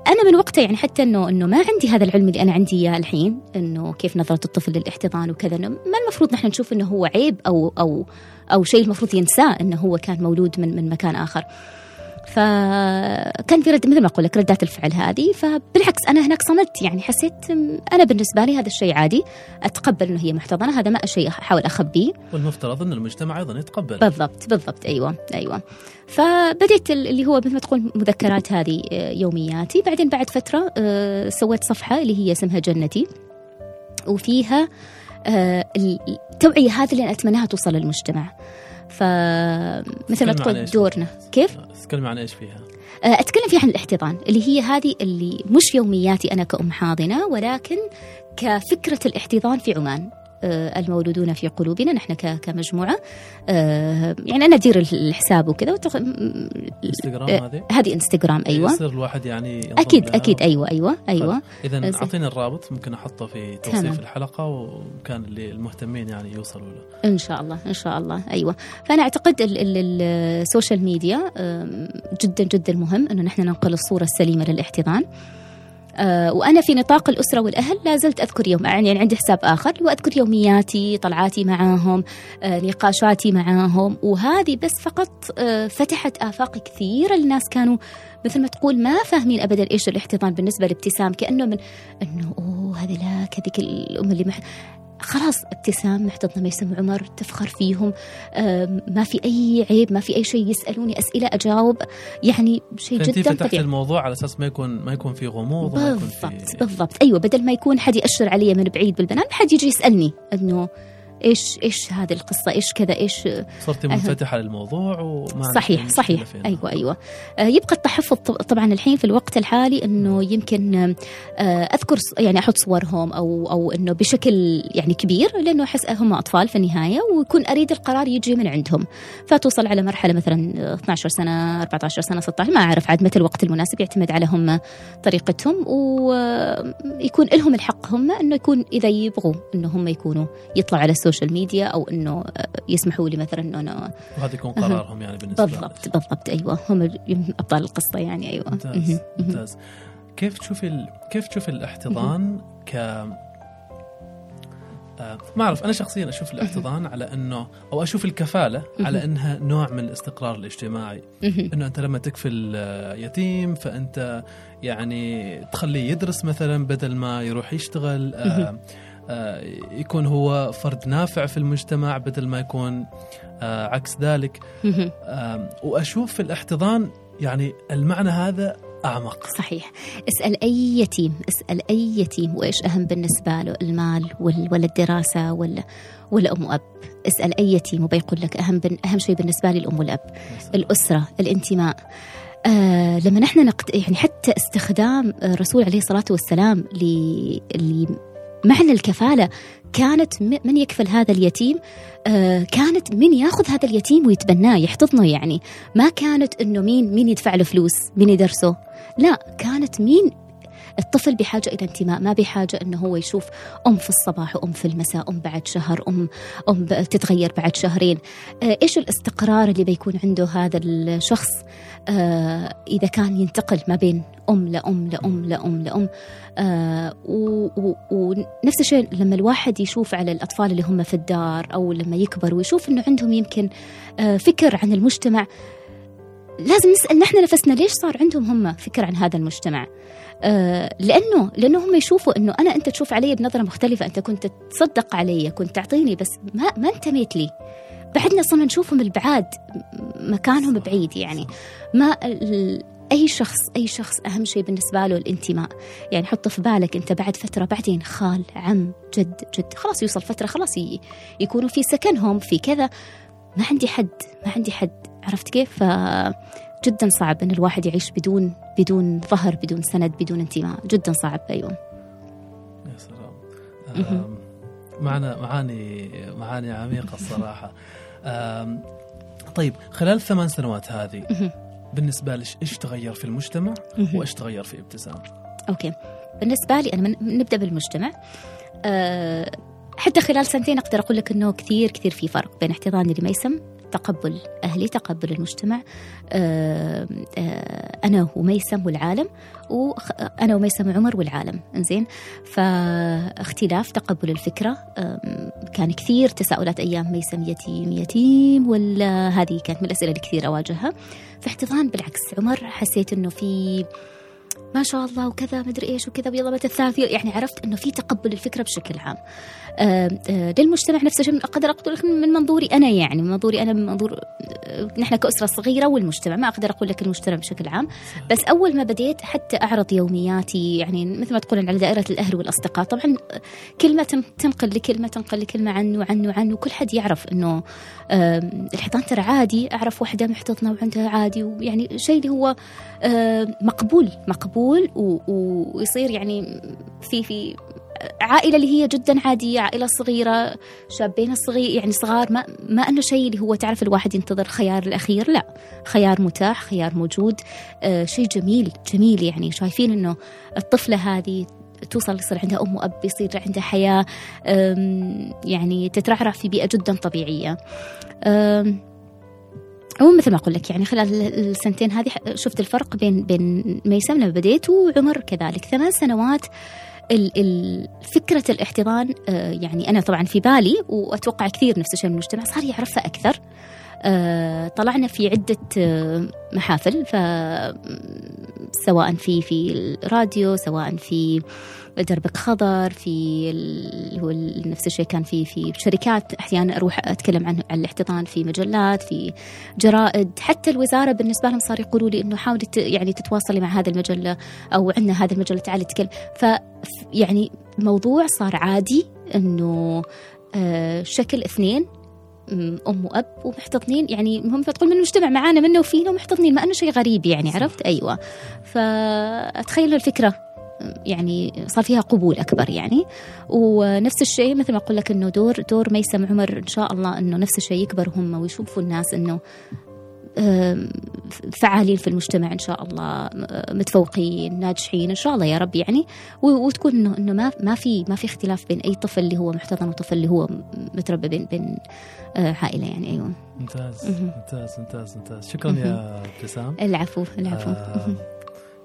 أنا من وقتها يعني حتى انه إنه ما عندي هذا العلم اللي أنا عندي إياه الحين إنه كيف نظرة الطفل للاحتضان وكذا إنه ما المفروض نحن نشوف إنه هو عيب أو أو أو شيء المفروض ينساه إنه هو كان مولود من من مكان آخر. فكان في رد مثل ما أقول لك ردات الفعل هذه. فبالعكس أنا هناك صمت يعني حسيت أنا بالنسبة لي هذا الشيء عادي أتقبل إنه هي محتضنة. هذا ما شيء أحاول أخبيه. والمفترض إن المجتمع أيضا يتقبل. بالضبط بالضبط. أيوه أيوه. فبديت اللي هو مثل ما تقول مذكرات هذه آه، يومياتي. بعدين بعد فترة آه، سويت صفحة اللي هي اسمها جنتي. وفيها آه، التوعيه هذه اللي أنا أتمناها توصل للمجتمع. فمثل ما تقول دورنا كيف؟ تتكلم عن إيش فيها؟ آه، أتكلم فيها عن الاحتضان اللي هي هذه اللي مش يومياتي أنا كأم حاضنة ولكن كفكرة الاحتضان في عمان المولودون في قلوبنا نحن كمجموعة. آه، يعني أنا أدير الحساب وكذا وتق... إنستغرام هذه؟ هذه إنستغرام أيوة. يصير الواحد يعني أكيد أكيد أيوة أيوة أيوة. إذا أعطيني الرابط ممكن أحطه في توصيف تمام. الحلقة وكان اللي المهتمين يعني يوصلوا له. إن شاء الله إن شاء الله أيوة. فأنا أعتقد السوشيال ميديا جدا جدا مهم أنه نحن ننقل الصورة السليمة للاحتضان. آه، وأنا في نطاق الأسرة والأهل لا زلت أذكر يوم يعني عندي حساب آخر وأذكر يومياتي طلعاتي معاهم آه، نقاشاتي معاهم وهذه بس فقط آه، فتحت آفاق كثيرة للناس كانوا مثل ما تقول ما فاهمين ابدا إيش الاحتضان بالنسبة لابتسام كأنه من إنه أوه هذه لا هذيك الأم اللي. خلاص ابتسام محتضنه ميسم عمر تفخر فيهم ما في أي عيب ما في أي شيء يسألوني أسئلة أجاوب. يعني شيء جدا فتحت الموضوع على أساس ما يكون ما يكون في غموض بالضبط في... بالضبط. أيوه بدل ما يكون حد يأشر علي من بعيد بالبنان حد يجي يسألني إنه إيش إيش هذه القصة؟ إيش كذا؟ إيش صرتي منفتحة. للموضوع وما صحيح صحيح. أيوه أيوه. آه يبقى التحفظ طبعا الحين في الوقت الحالي إنه يمكن آه أذكر يعني أحط صورهم أو أو إنه بشكل يعني كبير لأنه أحس هم أطفال في النهاية ويكون أريد القرار يجي من عندهم. فتوصل على مرحلة مثلا 12 سنة 14 سنة 16 ما أعرف عاد متى الوقت المناسب يعتمد على هم طريقتهم ويكون لهم الحق هم إنه يكون إذا يبغوا إنه هم يكونوا يطلعوا على ال social ال social media أو إنه يسمحوا لي مثلا إنه أنا وهذا يكون قرارهم يعني بالنسبة بالضبط بالضبط أيوه هم أبطال القصة يعني أيوه. ممتاز ممتاز. كيف تشوفي ال... كيف تشوفي الاحتضان ك آه ما أعرف أنا شخصيا أشوف الاحتضان على إنه أو أشوف الكفالة على إنها نوع من الاستقرار الاجتماعي. إنه أنت لما تكفل آه، يتيم فأنت يعني تخليه يدرس مثلا بدل ما يروح يشتغل آه آه يكون هو فرد نافع في المجتمع بدل ما يكون آه عكس ذلك. آه وأشوف في الاحتضان يعني المعنى هذا أعمق. صحيح. اسأل أي يتيم اسأل أي يتيم وإيش أهم بالنسبة له المال ولا الدراسة ولا ولا أم وأب. اسأل أي يتيم وبيقول لك أهم أهم شيء بالنسبة لي الأم والأب. الأسرة الانتماء. آه لما نحن نقد يعني حتى استخدام الرسول عليه الصلاة والسلام لمعنى الكفالة كانت من يكفل هذا اليتيم؟ آه كانت من ياخذ هذا اليتيم ويتبناه يحتضنه يعني. ما كانت إنه مين مين يدفع له فلوس مين يدرسه. لا كانت مين؟ الطفل بحاجة إلى انتماء ما بحاجة أنه هو يشوف أم في الصباح وأم في المساء أم بعد شهر أم, أم تتغير بعد شهرين. آه، إيش الاستقرار اللي بيكون عنده هذا الشخص؟ آه، إذا كان ينتقل ما بين أم لأم لأم لأم لأم آه ونفس الشيء لما الواحد يشوف على الأطفال اللي هم في الدار أو لما يكبر ويشوف أنه عندهم يمكن آه فكر عن المجتمع لازم نسأل نحن نفسنا ليش صار عندهم هم فكر عن هذا المجتمع؟ آه لأنه لأنه هم يشوفوا أنه أنا أنت تشوف علي بنظرة مختلفة أنت كنت تصدق علي كنت تعطيني بس ما, ما انتميت لي. بعدنا صرنا نشوفهم البعاد مكانهم بعيد يعني. ما أي شخص أي شخص أهم شيء بالنسبة له الانتماء. يعني حط في بالك أنت بعد فترة بعدين خال عم جد جد خلاص يوصل فترة خلاص يكونوا في سكنهم في كذا. ما عندي حد ما عندي حد. عرفت كيف؟ جدا صعب أن الواحد يعيش بدون بدون ظهر بدون سند بدون انتماء. جدا صعب أيوة. يا سلام. معنا معاني معاني عميقة الصراحة. طيب خلال الثمان سنوات هذه بالنسبة لك إيش تغير في المجتمع وإيش تغير في ابتسام؟ أوكي. بالنسبة لي أنا من نبدأ بالمجتمع. أه حتى خلال سنتين أقدر أقول لك أنه كثير كثير في فرق بين احتضاني لميسم تقبل أهلي تقبل المجتمع. آه، آه، أنا وميسم والعالم وأنا وميسم وعمر والعالم. إنزين؟ فاختلاف تقبل الفكرة. كان كثير تساؤلات أيام ميسم يتيم يتيم ولا هذه كانت من الأسئلة اللي كثير أواجهها. في احتضان بالعكس عمر حسيت أنه في ما شاء الله وكذا مدري إيش وكذا ويلا متى الثالث يعني عرفت إنه في تقبل الفكرة بشكل عام. آه، آه، للمجتمع نفس الشيء أقدر أقول لك من منظوري أنا يعني من منظوري أنا من منظور آه، نحن كأسرة صغيرة والمجتمع ما أقدر أقول لك المجتمع بشكل عام. بس أول ما بديت حتى أعرض يومياتي يعني مثل ما تقولون على دائرة الأهل والأصدقاء طبعا كلمه تنقل لكلمه تنقل لكلمه عنه وعنه وعنه وكل حد يعرف إنه الحيطان ترى عادي أعرف واحدة محتضنة وعندها عادي ويعني شيء اللي هو مقبول مقبول ويصير يعني في في عائلة اللي هي جدا عادية عائلة صغيرة شابين الصغير يعني صغار ما ما أنه شيء اللي هو تعرف الواحد ينتظر خيار الأخير لا. خيار متاح خيار موجود آه شيء جميل جميل يعني. شايفين إنه الطفلة هذه توصل يصير عندها أم وأب يصير عندها حياة يعني تترعرع في بيئة جدا طبيعية. ومثل ما أقول لك يعني خلال السنتين هذه شفت الفرق بين بين ميسم لما بديت وعمر كذلك. ثمان سنوات فكرة الاحتضان آه، يعني أنا طبعا في بالي وأتوقع كثير نفس الشيء من المجتمع صار يعرفها أكثر. طلعنا في عدة آه، محافل ف سواء في في الراديو سواء في دربك خضر في هو نفس الشيء كان في في شركات أحيانا أروح أتكلم عن عن الاحتضان في مجلات في جرائد. حتى الوزارة بالنسبة لهم صار يقولوا لي إنه حاولي يعني تتواصلي مع هذه المجلة أو عندنا هذه المجلة تعالي تتكلم ف يعني موضوع صار عادي إنه آه، شكل اثنين أم وأب ومحتضنين يعني هم تقول من المجتمع معانا منه وفينا ومحتضنين ما أنه شيء غريب يعني عرفت؟ أيوه. فأتخيل الفكرة يعني صار فيها قبول أكبر يعني. ونفس الشيء مثل ما أقول لك إنه دور دور ميسم عمر إن شاء الله إنه نفس الشيء يكبر هم ويشوفوا الناس إنه فعالين في المجتمع إن شاء الله متفوقين ناجحين إن شاء الله يا رب يعني. وتكون إنه إنه ما ما في ما في اختلاف بين أي طفل اللي هو محتضن وطفل اللي هو متربى بين بين آه، عائلة يعني. أيوه. ممتاز ممتاز ممتاز ممتاز. شكرا يا ابتسام. العفو العفو. آه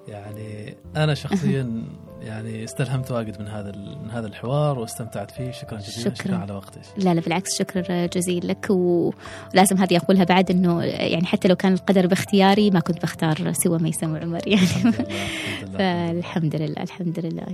يعني أنا شخصيا يعني استلهمت واجد من هذا من هذا الحوار واستمتعت فيه. شكرا جزيلا شكرا, شكرا. على وقتك. لا لا بالعكس شكر جزيل لك. ولازم هذه أقولها بعد إنه يعني حتى لو كان القدر باختياري ما كنت بختار سوى ميسم وعمر يعني. الحمد لله, الحمد لله. فالحمد لله الحمد لله.